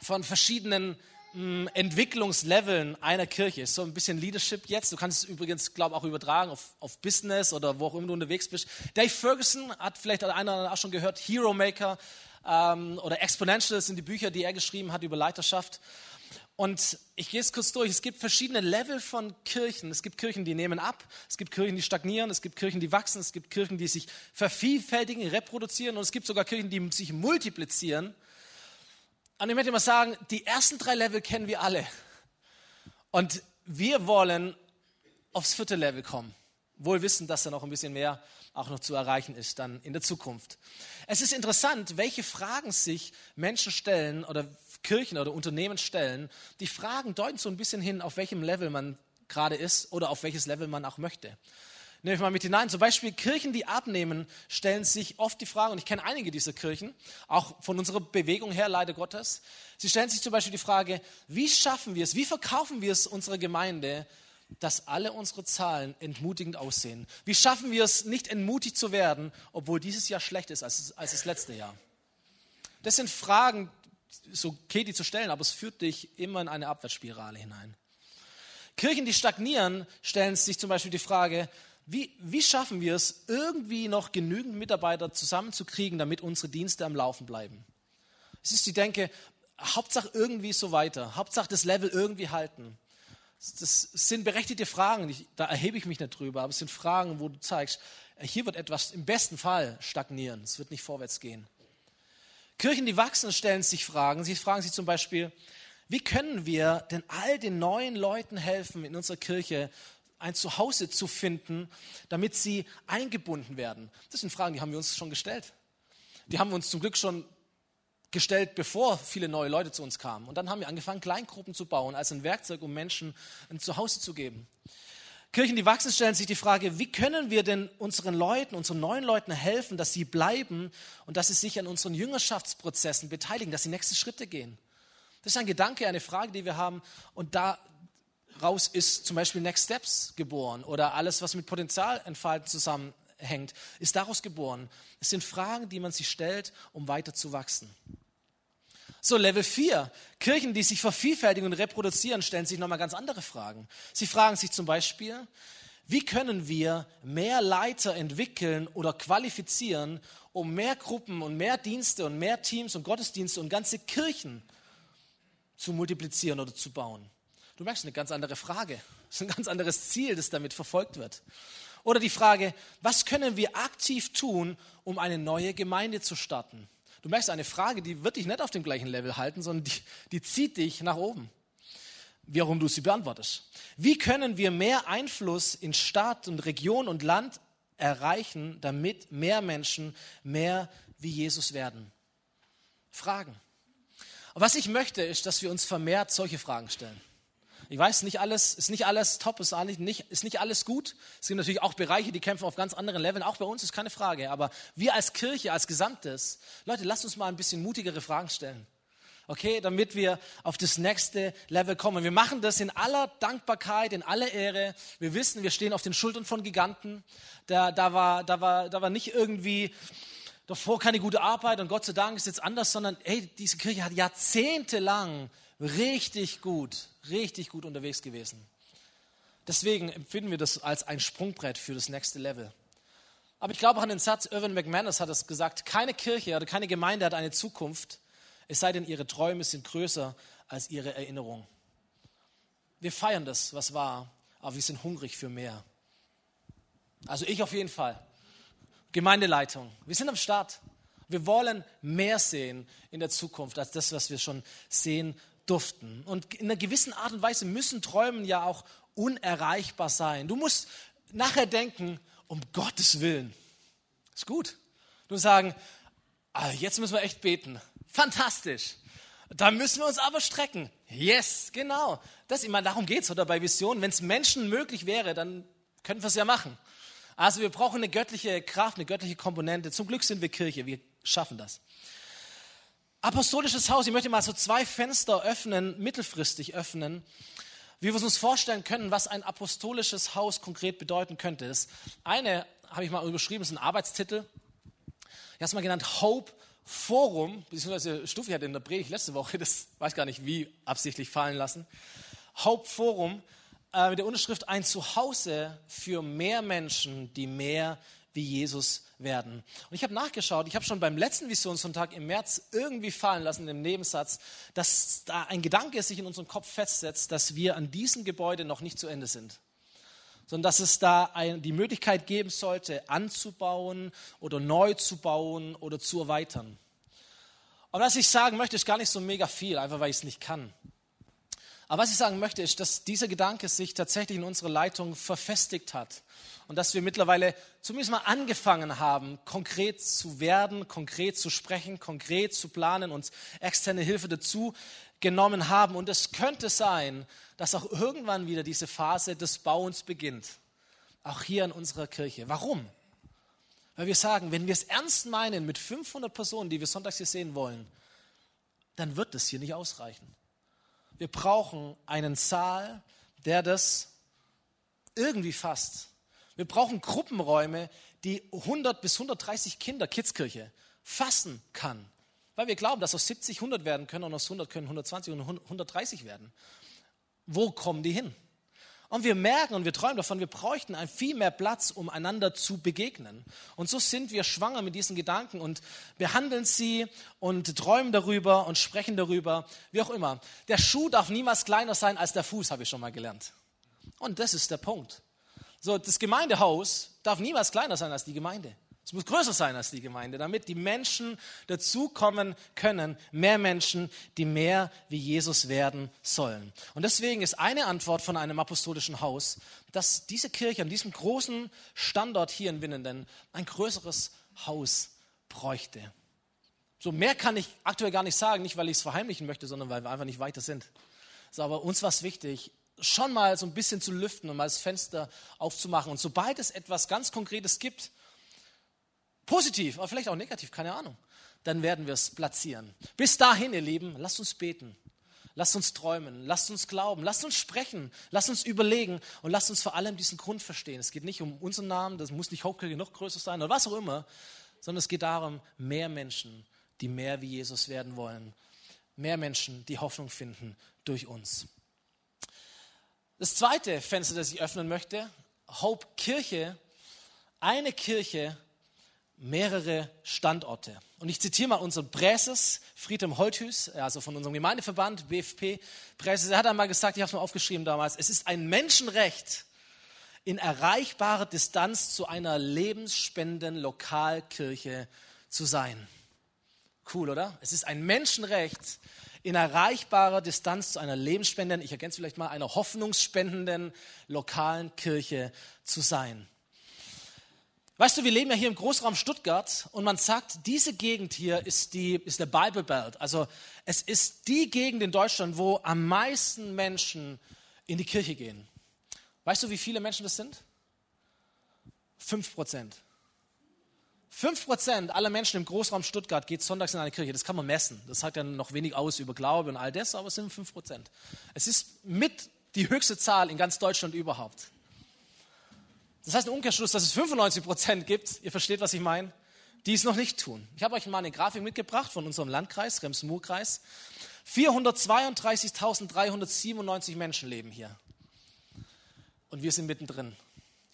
von verschiedenen Entwicklungsleveln einer Kirche. So ein bisschen Leadership jetzt. Du kannst es übrigens, glaube ich, auch übertragen auf, auf Business oder wo auch immer du unterwegs bist. Dave Ferguson hat vielleicht einer auch schon gehört, Hero Maker ähm, oder Exponential sind die Bücher, die er geschrieben hat über Leiterschaft. Und ich gehe es kurz durch. Es gibt verschiedene Level von Kirchen. Es gibt Kirchen, die nehmen ab. Es gibt Kirchen, die stagnieren. Es gibt Kirchen, die wachsen. Es gibt Kirchen, die sich vervielfältigen, reproduzieren. Und es gibt sogar Kirchen, die sich multiplizieren. Und ich möchte mal sagen, die ersten drei Level kennen wir alle. Und wir wollen aufs vierte Level kommen. Wohl wissen, dass da noch ein bisschen mehr auch noch zu erreichen ist dann in der Zukunft. Es ist interessant, welche Fragen sich Menschen stellen oder Kirchen oder Unternehmen stellen. Die Fragen deuten so ein bisschen hin, auf welchem Level man gerade ist oder auf welches Level man auch möchte. Nehme ich mal mit hinein. Zum Beispiel Kirchen, die abnehmen, stellen sich oft die Frage, und ich kenne einige dieser Kirchen, auch von unserer Bewegung her, leider Gottes, sie stellen sich zum Beispiel die Frage, wie schaffen wir es, wie verkaufen wir es unserer Gemeinde, dass alle unsere Zahlen entmutigend aussehen? Wie schaffen wir es, nicht entmutigt zu werden, obwohl dieses Jahr schlecht ist als, als das letzte Jahr? Das sind Fragen, so okay, die zu stellen, aber es führt dich immer in eine Abwärtsspirale hinein. Kirchen, die stagnieren, stellen sich zum Beispiel die Frage, wie, wie schaffen wir es, irgendwie noch genügend Mitarbeiter zusammenzukriegen, damit unsere Dienste am Laufen bleiben? Es ist die Denke, Hauptsache irgendwie so weiter, Hauptsache das Level irgendwie halten. Das sind berechtigte Fragen, da erhebe ich mich nicht drüber, aber es sind Fragen, wo du zeigst, hier wird etwas im besten Fall stagnieren, es wird nicht vorwärts gehen. Kirchen, die wachsen, stellen sich Fragen. Sie fragen sich zum Beispiel, wie können wir denn all den neuen Leuten helfen in unserer Kirche, ein Zuhause zu finden, damit sie eingebunden werden? Das sind Fragen, die haben wir uns schon gestellt. Die haben wir uns zum Glück schon gestellt, bevor viele neue Leute zu uns kamen. Und dann haben wir angefangen, Kleingruppen zu bauen, als ein Werkzeug, um Menschen ein Zuhause zu geben. Kirchen, die wachsen, stellen sich die Frage, wie können wir denn unseren Leuten, unseren neuen Leuten helfen, dass sie bleiben und dass sie sich an unseren Jüngerschaftsprozessen beteiligen, dass sie nächste Schritte gehen. Das ist ein Gedanke, eine Frage, die wir haben. Und da, raus ist zum Beispiel Next Steps geboren oder alles, was mit Potenzialentfalten zusammenhängt, ist daraus geboren. Es sind Fragen, die man sich stellt, um weiter zu wachsen. So, Level 4. Kirchen, die sich vervielfältigen und reproduzieren, stellen sich nochmal ganz andere Fragen. Sie fragen sich zum Beispiel, wie können wir mehr Leiter entwickeln oder qualifizieren, um mehr Gruppen und mehr Dienste und mehr Teams und Gottesdienste und ganze Kirchen zu multiplizieren oder zu bauen? Du merkst eine ganz andere Frage. Das ist ein ganz anderes Ziel, das damit verfolgt wird. Oder die Frage, was können wir aktiv tun, um eine neue Gemeinde zu starten? Du merkst eine Frage, die wird dich nicht auf dem gleichen Level halten, sondern die, die zieht dich nach oben. Warum du sie beantwortest. Wie können wir mehr Einfluss in Stadt und Region und Land erreichen, damit mehr Menschen mehr wie Jesus werden? Fragen. Und was ich möchte, ist, dass wir uns vermehrt solche Fragen stellen. Ich weiß, nicht alles, ist nicht alles top, ist nicht, ist nicht alles gut. Es gibt natürlich auch Bereiche, die kämpfen auf ganz anderen Leveln. Auch bei uns ist keine Frage. Aber wir als Kirche, als Gesamtes, Leute, lasst uns mal ein bisschen mutigere Fragen stellen. Okay, damit wir auf das nächste Level kommen. Wir machen das in aller Dankbarkeit, in aller Ehre. Wir wissen, wir stehen auf den Schultern von Giganten. Da, da, war, da, war, da war nicht irgendwie davor keine gute Arbeit und Gott sei Dank ist jetzt anders, sondern hey, diese Kirche hat jahrzehntelang richtig gut, richtig gut unterwegs gewesen. Deswegen empfinden wir das als ein Sprungbrett für das nächste Level. Aber ich glaube auch an den Satz, Irvin McManus hat es gesagt, keine Kirche oder keine Gemeinde hat eine Zukunft, es sei denn, ihre Träume sind größer als ihre Erinnerung. Wir feiern das, was war, aber wir sind hungrig für mehr. Also ich auf jeden Fall. Gemeindeleitung, wir sind am Start. Wir wollen mehr sehen in der Zukunft als das, was wir schon sehen durften. Und in einer gewissen Art und Weise müssen Träumen ja auch unerreichbar sein. Du musst nachher denken, um Gottes Willen. Ist gut. Du sagen, ah, jetzt müssen wir echt beten. Fantastisch. Da müssen wir uns aber strecken. Yes, genau. Das, ich darum geht es oder bei Visionen. Wenn es Menschen möglich wäre, dann könnten wir es ja machen. Also wir brauchen eine göttliche Kraft, eine göttliche Komponente. Zum Glück sind wir Kirche, wir schaffen das. Apostolisches Haus, ich möchte mal so zwei Fenster öffnen, mittelfristig öffnen, wie wir uns vorstellen können, was ein apostolisches Haus konkret bedeuten könnte. Das eine habe ich mal überschrieben, ist ein Arbeitstitel. Ich habe es mal genannt Hope Forum, beziehungsweise Stufi hat in der Predigt letzte Woche, das weiß gar nicht wie, absichtlich fallen lassen. Hope Forum äh, mit der Unterschrift ein Zuhause für mehr Menschen, die mehr wie Jesus werden. Und ich habe nachgeschaut, ich habe schon beim letzten Visionssonntag im März irgendwie fallen lassen, im Nebensatz, dass da ein Gedanke sich in unserem Kopf festsetzt, dass wir an diesem Gebäude noch nicht zu Ende sind sondern dass es da ein, die Möglichkeit geben sollte, anzubauen oder neu zu bauen oder zu erweitern. Und was ich sagen möchte, ist gar nicht so mega viel, einfach weil ich es nicht kann. Aber was ich sagen möchte, ist, dass dieser Gedanke sich tatsächlich in unserer Leitung verfestigt hat und dass wir mittlerweile zumindest mal angefangen haben, konkret zu werden, konkret zu sprechen, konkret zu planen, uns externe Hilfe dazu genommen haben. Und es könnte sein, dass auch irgendwann wieder diese Phase des Bauens beginnt. Auch hier in unserer Kirche. Warum? Weil wir sagen, wenn wir es ernst meinen mit 500 Personen, die wir sonntags hier sehen wollen, dann wird das hier nicht ausreichen. Wir brauchen einen Saal, der das irgendwie fasst. Wir brauchen Gruppenräume, die 100 bis 130 Kinder, Kidskirche, fassen kann. Weil wir glauben, dass aus 70 100 werden können und aus 100 können 120 und 130 werden. Wo kommen die hin? Und wir merken und wir träumen davon, wir bräuchten ein viel mehr Platz, um einander zu begegnen. Und so sind wir schwanger mit diesen Gedanken und behandeln sie und träumen darüber und sprechen darüber, wie auch immer. Der Schuh darf niemals kleiner sein als der Fuß, habe ich schon mal gelernt. Und das ist der Punkt. So, das Gemeindehaus darf niemals kleiner sein als die Gemeinde. Es muss größer sein als die Gemeinde, damit die Menschen dazukommen können, mehr Menschen, die mehr wie Jesus werden sollen. Und deswegen ist eine Antwort von einem apostolischen Haus, dass diese Kirche an diesem großen Standort hier in Winnenden ein größeres Haus bräuchte. So mehr kann ich aktuell gar nicht sagen, nicht weil ich es verheimlichen möchte, sondern weil wir einfach nicht weiter sind. So, aber uns war es wichtig, schon mal so ein bisschen zu lüften und mal das Fenster aufzumachen. Und sobald es etwas ganz Konkretes gibt, Positiv, aber vielleicht auch negativ, keine Ahnung. Dann werden wir es platzieren. Bis dahin, ihr Lieben, lasst uns beten. Lasst uns träumen, lasst uns glauben, lasst uns sprechen, lasst uns überlegen und lasst uns vor allem diesen Grund verstehen. Es geht nicht um unseren Namen, das muss nicht Hauptkirche noch größer sein oder was auch immer, sondern es geht darum, mehr Menschen, die mehr wie Jesus werden wollen. Mehr Menschen, die Hoffnung finden durch uns. Das zweite Fenster, das ich öffnen möchte, Hope Kirche, eine Kirche, mehrere Standorte. Und ich zitiere mal unseren Präses, Friedhelm Holthus, also von unserem Gemeindeverband, BFP, Präses, er hat einmal gesagt, ich habe es mal aufgeschrieben damals, es ist ein Menschenrecht, in erreichbarer Distanz zu einer lebensspendenden Lokalkirche zu sein. Cool, oder? Es ist ein Menschenrecht, in erreichbarer Distanz zu einer lebensspendenden, ich ergänze vielleicht mal, einer hoffnungsspendenden lokalen Kirche zu sein. Weißt du, wir leben ja hier im Großraum Stuttgart und man sagt, diese Gegend hier ist, die, ist der Bible Belt. Also es ist die Gegend in Deutschland, wo am meisten Menschen in die Kirche gehen. Weißt du, wie viele Menschen das sind? Fünf Prozent. 5% aller Menschen im Großraum Stuttgart geht sonntags in eine Kirche. Das kann man messen. Das sagt ja noch wenig aus über Glaube und all das, aber es sind 5%. Es ist mit die höchste Zahl in ganz Deutschland überhaupt. Das heißt im Umkehrschluss, dass es 95% gibt, ihr versteht, was ich meine, die es noch nicht tun. Ich habe euch mal eine Grafik mitgebracht von unserem Landkreis, Rems-Murr-Kreis. 432.397 Menschen leben hier. Und wir sind mittendrin.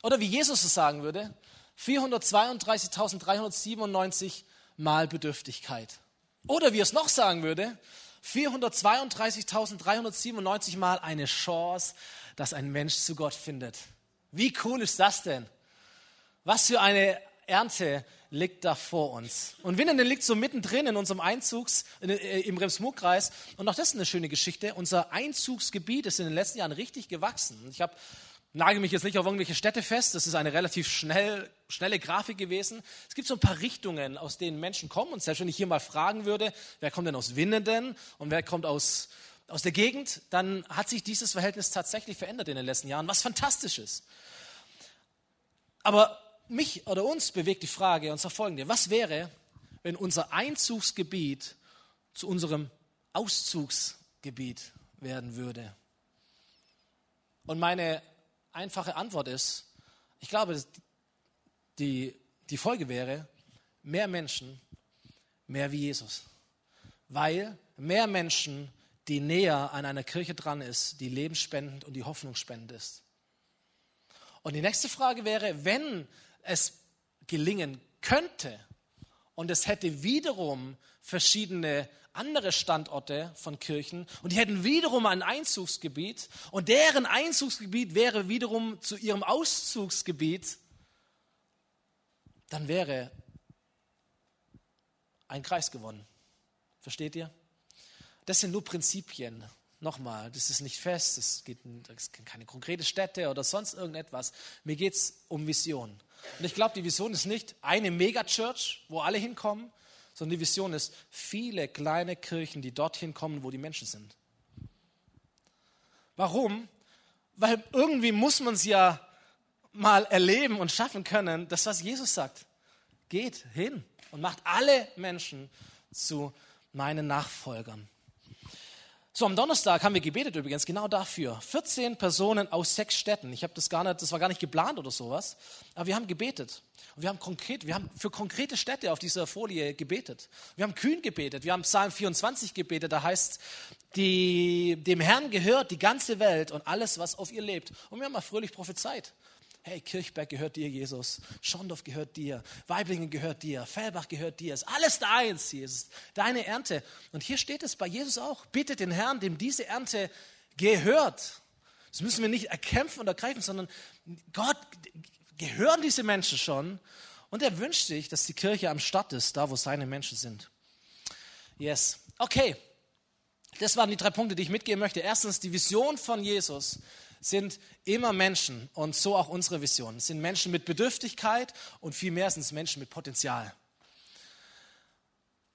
Oder wie Jesus es sagen würde, 432.397 Mal Bedürftigkeit. Oder wie es noch sagen würde, 432.397 Mal eine Chance, dass ein Mensch zu Gott findet. Wie cool ist das denn? Was für eine Ernte liegt da vor uns. Und Winnenden liegt so mittendrin in unserem Einzugs, äh, im Rems-Murr-Kreis. Und auch das ist eine schöne Geschichte. Unser Einzugsgebiet ist in den letzten Jahren richtig gewachsen. Ich habe nagel mich jetzt nicht auf irgendwelche Städte fest, das ist eine relativ schnell, schnelle Grafik gewesen. Es gibt so ein paar Richtungen, aus denen Menschen kommen. Und selbst wenn ich hier mal fragen würde, wer kommt denn aus Winnenden und wer kommt aus, aus der Gegend, dann hat sich dieses Verhältnis tatsächlich verändert in den letzten Jahren, was fantastisch ist. Aber mich oder uns bewegt die Frage, und zwar folgende, was wäre, wenn unser Einzugsgebiet zu unserem Auszugsgebiet werden würde? Und meine einfache Antwort ist, ich glaube, die, die Folge wäre, mehr Menschen, mehr wie Jesus. Weil mehr Menschen, die näher an einer Kirche dran ist, die lebensspendend und die hoffnungsspendend ist. Und die nächste Frage wäre, wenn es gelingen könnte und es hätte wiederum verschiedene andere Standorte von Kirchen und die hätten wiederum ein Einzugsgebiet und deren Einzugsgebiet wäre wiederum zu ihrem Auszugsgebiet, dann wäre ein Kreis gewonnen. Versteht ihr? Das sind nur Prinzipien. Nochmal, das ist nicht fest, es es keine konkrete Städte oder sonst irgendetwas. Mir geht es um Vision. Und ich glaube, die Vision ist nicht eine Megachurch, wo alle hinkommen, sondern die Vision ist viele kleine Kirchen, die dorthin kommen, wo die Menschen sind. Warum? Weil irgendwie muss man es ja mal erleben und schaffen können, das, was Jesus sagt. Geht hin und macht alle Menschen zu meinen Nachfolgern. So, am Donnerstag haben wir gebetet übrigens genau dafür. 14 Personen aus sechs Städten. Ich habe das gar nicht, das war gar nicht geplant oder sowas. Aber wir haben gebetet. Und wir haben konkret, wir haben für konkrete Städte auf dieser Folie gebetet. Wir haben kühn gebetet. Wir haben Psalm 24 gebetet. Da heißt, die, dem Herrn gehört die ganze Welt und alles, was auf ihr lebt. Und wir haben mal fröhlich prophezeit. Hey, Kirchberg gehört dir, Jesus. Schondorf gehört dir. Weiblingen gehört dir. Fellbach gehört dir. Ist alles deins, Jesus. Deine Ernte. Und hier steht es bei Jesus auch. Bitte den Herrn, dem diese Ernte gehört. Das müssen wir nicht erkämpfen und ergreifen, sondern Gott gehören diese Menschen schon. Und er wünscht sich, dass die Kirche am Start ist, da wo seine Menschen sind. Yes. Okay. Das waren die drei Punkte, die ich mitgeben möchte. Erstens die Vision von Jesus sind immer Menschen und so auch unsere Vision. Es sind Menschen mit Bedürftigkeit und vielmehr sind es Menschen mit Potenzial.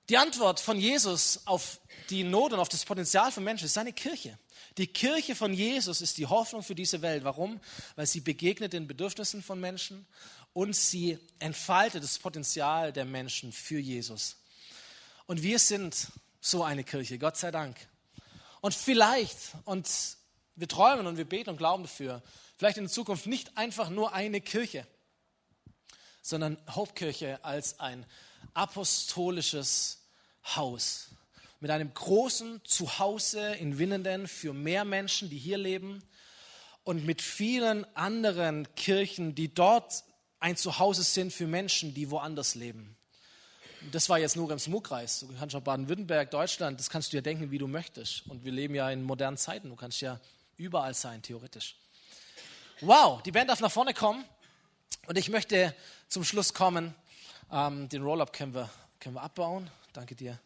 Die Antwort von Jesus auf die Not und auf das Potenzial von Menschen ist seine Kirche. Die Kirche von Jesus ist die Hoffnung für diese Welt. Warum? Weil sie begegnet den Bedürfnissen von Menschen und sie entfaltet das Potenzial der Menschen für Jesus. Und wir sind so eine Kirche, Gott sei Dank. Und vielleicht, und wir träumen und wir beten und glauben dafür. Vielleicht in der Zukunft nicht einfach nur eine Kirche, sondern Hauptkirche als ein apostolisches Haus mit einem großen Zuhause in Winnenden für mehr Menschen, die hier leben und mit vielen anderen Kirchen, die dort ein Zuhause sind für Menschen, die woanders leben. Das war jetzt nur im Smukkreis. Du kannst auch Baden-Württemberg, Deutschland, das kannst du ja denken, wie du möchtest. Und wir leben ja in modernen Zeiten. Du kannst ja überall sein, theoretisch. Wow, die Band darf nach vorne kommen und ich möchte zum Schluss kommen. Ähm, den Roll-Up können wir, können wir abbauen. Danke dir.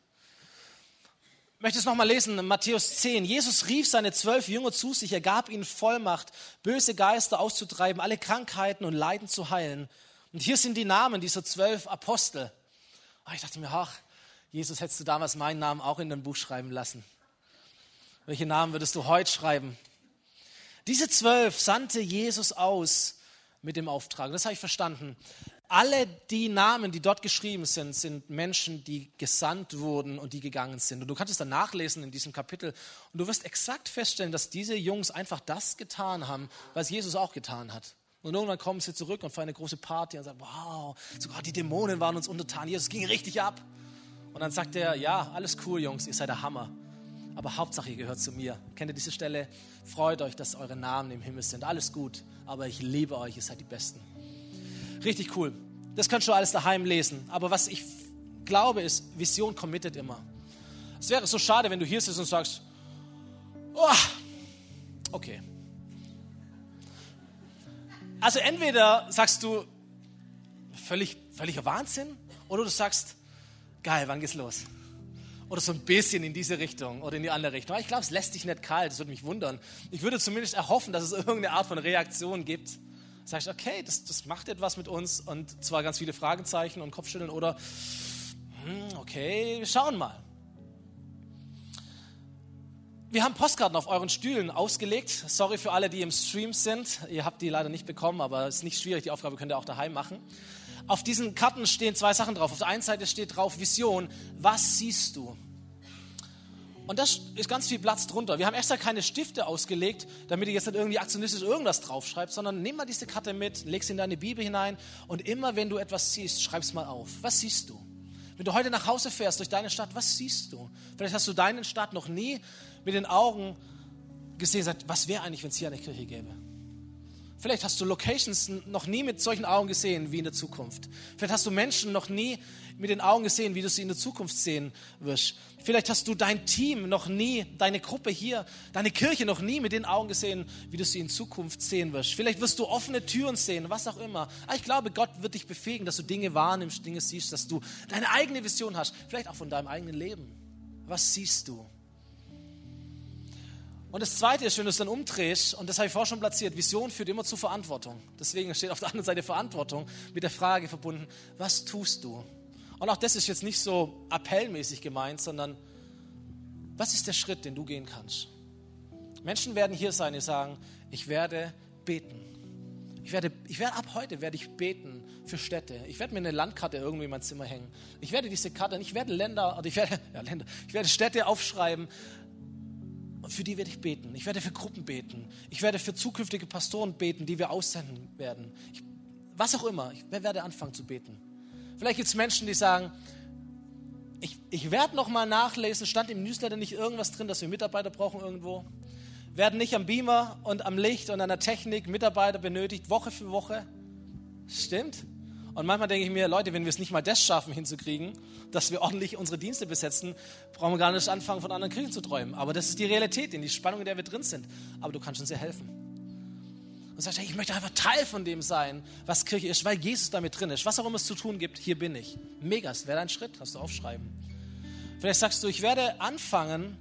Ich möchte es nochmal lesen, Matthäus 10. Jesus rief seine zwölf Jünger zu sich, er gab ihnen Vollmacht, böse Geister auszutreiben, alle Krankheiten und Leiden zu heilen. Und hier sind die Namen dieser zwölf Apostel. Oh, ich dachte mir, ach, Jesus, hättest du damals meinen Namen auch in dein Buch schreiben lassen. Welche Namen würdest du heute schreiben? Diese zwölf sandte Jesus aus mit dem Auftrag. Das habe ich verstanden. alle die Namen, die dort geschrieben sind, sind Menschen, die gesandt wurden und die gegangen sind. Und du kannst es dann nachlesen in diesem Kapitel. Und du wirst exakt feststellen, dass diese Jungs einfach das getan haben, was Jesus auch getan hat. Und irgendwann kommen sie zurück und feiern eine große Party und sagen, wow, sogar die Dämonen waren uns untertan. Jesus ging richtig ab. Und dann sagt er, ja, alles cool, Jungs, ihr seid der Hammer. Aber Hauptsache, ihr gehört zu mir. Kennt ihr diese Stelle? Freut euch, dass eure Namen im Himmel sind. Alles gut. Aber ich liebe euch, ihr seid die Besten. Richtig cool. Das kannst du alles daheim lesen. Aber was ich glaube ist, Vision committet immer. Es wäre so schade, wenn du hier sitzt und sagst, oh, okay. Also entweder sagst du, völlig, völliger Wahnsinn, oder du sagst, geil, wann geht's los? Oder so ein bisschen in diese Richtung oder in die andere Richtung. Aber ich glaube, es lässt dich nicht kalt, das würde mich wundern. Ich würde zumindest erhoffen, dass es irgendeine Art von Reaktion gibt sagst, okay, das, das macht etwas mit uns und zwar ganz viele Fragezeichen und Kopfschütteln oder, hm, okay, wir schauen mal. Wir haben Postkarten auf euren Stühlen ausgelegt. Sorry für alle, die im Stream sind. Ihr habt die leider nicht bekommen, aber es ist nicht schwierig. Die Aufgabe könnt ihr auch daheim machen. Auf diesen Karten stehen zwei Sachen drauf. Auf der einen Seite steht drauf Vision. Was siehst du? Und das ist ganz viel Platz drunter. Wir haben extra keine Stifte ausgelegt, damit ihr jetzt nicht irgendwie aktionistisch irgendwas draufschreibt, sondern nimm mal diese Karte mit, leg sie in deine Bibel hinein und immer wenn du etwas siehst, schreib es mal auf. Was siehst du? Wenn du heute nach Hause fährst durch deine Stadt, was siehst du? Vielleicht hast du deine Stadt noch nie mit den Augen gesehen, sagt, was wäre eigentlich, wenn es hier eine Kirche gäbe? Vielleicht hast du Locations noch nie mit solchen Augen gesehen wie in der Zukunft. Vielleicht hast du Menschen noch nie mit den Augen gesehen, wie du sie in der Zukunft sehen wirst. Vielleicht hast du dein Team noch nie, deine Gruppe hier, deine Kirche noch nie mit den Augen gesehen, wie du sie in Zukunft sehen wirst. Vielleicht wirst du offene Türen sehen, was auch immer. Aber ich glaube, Gott wird dich befähigen, dass du Dinge wahrnimmst, Dinge siehst, dass du deine eigene Vision hast. Vielleicht auch von deinem eigenen Leben. Was siehst du? Und das Zweite ist, wenn du es dann umdrehst, und das habe ich vorher schon platziert, Vision führt immer zu Verantwortung. Deswegen steht auf der anderen Seite Verantwortung mit der Frage verbunden, was tust du? Und auch das ist jetzt nicht so appellmäßig gemeint, sondern was ist der Schritt, den du gehen kannst? Menschen werden hier sein, die sagen, ich werde beten. Ich werde, ich werde ab heute werde ich beten für Städte. Ich werde mir eine Landkarte irgendwie in mein Zimmer hängen. Ich werde diese Karte, ich werde Länder, ich werde, ja, Länder, ich werde Städte aufschreiben und für die werde ich beten. Ich werde für Gruppen beten. Ich werde für zukünftige Pastoren beten, die wir aussenden werden. Ich, was auch immer, ich werde anfangen zu beten. Vielleicht gibt es Menschen, die sagen, ich, ich werde noch mal nachlesen, stand im Newsletter nicht irgendwas drin, dass wir Mitarbeiter brauchen irgendwo? Werden nicht am Beamer und am Licht und an der Technik Mitarbeiter benötigt, Woche für Woche? Stimmt. Und manchmal denke ich mir, Leute, wenn wir es nicht mal das schaffen hinzukriegen, dass wir ordentlich unsere Dienste besetzen, brauchen wir gar nicht anfangen, von anderen Kirchen zu träumen. Aber das ist die Realität, in die Spannung, in der wir drin sind. Aber du kannst uns sehr helfen. Und sagst, hey, ich möchte einfach Teil von dem sein, was Kirche ist, weil Jesus damit drin ist. Was auch immer es zu tun gibt, hier bin ich. Mega, das wäre dein Schritt, hast du aufschreiben. Vielleicht sagst du, ich werde anfangen,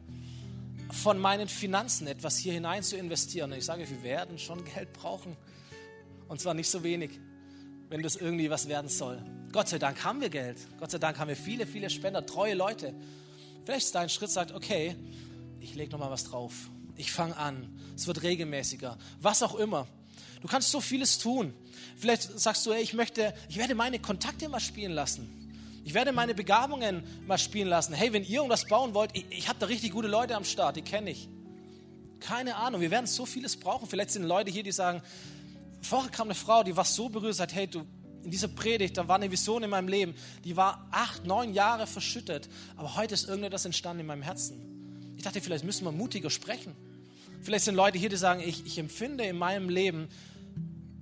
von meinen Finanzen etwas hier hinein zu investieren. Und ich sage, wir werden schon Geld brauchen. Und zwar nicht so wenig wenn das irgendwie was werden soll. Gott sei Dank haben wir Geld. Gott sei Dank haben wir viele, viele Spender, treue Leute. Vielleicht ist dein Schritt, sagt, okay, ich lege nochmal was drauf. Ich fange an. Es wird regelmäßiger. Was auch immer. Du kannst so vieles tun. Vielleicht sagst du, ey, ich möchte, ich werde meine Kontakte mal spielen lassen. Ich werde meine Begabungen mal spielen lassen. Hey, wenn ihr irgendwas bauen wollt, ich, ich habe da richtig gute Leute am Start, die kenne ich. Keine Ahnung, wir werden so vieles brauchen. Vielleicht sind Leute hier, die sagen, Vorher kam eine Frau, die war so berührt, sagt, hey, du, in dieser Predigt, da war eine Vision in meinem Leben, die war acht, neun Jahre verschüttet, aber heute ist irgendetwas entstanden in meinem Herzen. Ich dachte, vielleicht müssen wir mutiger sprechen. Vielleicht sind Leute hier, die sagen, ich, ich empfinde in meinem Leben,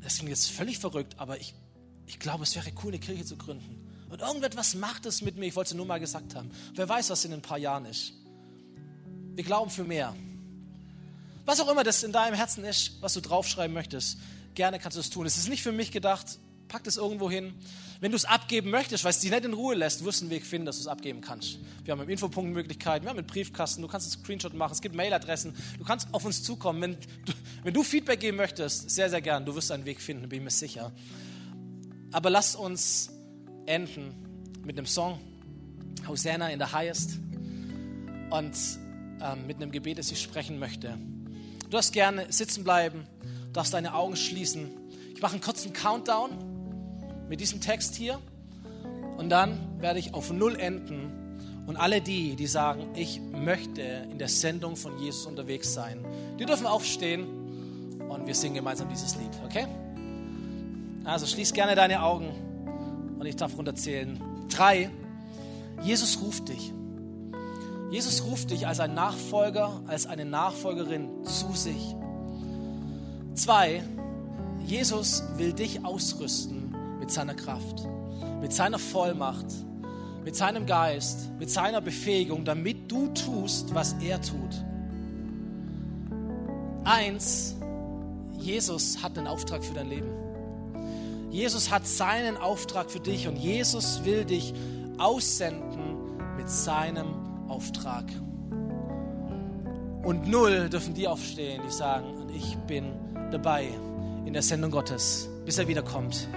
das klingt jetzt völlig verrückt, aber ich, ich glaube, es wäre cool, eine Kirche zu gründen. Und irgendetwas macht es mit mir, ich wollte es nur mal gesagt haben. Wer weiß, was in ein paar Jahren ist. Wir glauben für mehr. Was auch immer das in deinem Herzen ist, was du draufschreiben möchtest, gerne kannst du es tun. Es ist nicht für mich gedacht, pack das irgendwo hin. Wenn du es abgeben möchtest, weil es dich nicht in Ruhe lässt, wirst du einen Weg finden, dass du es abgeben kannst. Wir haben im Infopunkt Möglichkeiten, wir haben einen Briefkasten, du kannst einen Screenshot machen, es gibt Mailadressen, du kannst auf uns zukommen. Wenn du, wenn du Feedback geben möchtest, sehr, sehr gern, du wirst einen Weg finden, bin ich mir sicher. Aber lass uns enden mit einem Song, Hosanna in the Highest, und ähm, mit einem Gebet, das ich sprechen möchte. Du darfst gerne sitzen bleiben darfst deine Augen schließen. Ich mache einen kurzen Countdown mit diesem Text hier und dann werde ich auf Null enden. Und alle die, die sagen, ich möchte in der Sendung von Jesus unterwegs sein, die dürfen aufstehen und wir singen gemeinsam dieses Lied, okay? Also schließ gerne deine Augen und ich darf runterzählen. Drei, Jesus ruft dich. Jesus ruft dich als ein Nachfolger, als eine Nachfolgerin zu sich. Zwei, Jesus will dich ausrüsten mit seiner Kraft, mit seiner Vollmacht, mit seinem Geist, mit seiner Befähigung, damit du tust, was er tut. Eins, Jesus hat einen Auftrag für dein Leben. Jesus hat seinen Auftrag für dich und Jesus will dich aussenden mit seinem Auftrag. Und null dürfen die aufstehen, die sagen, und ich bin dabei in der Sendung Gottes, bis er wiederkommt.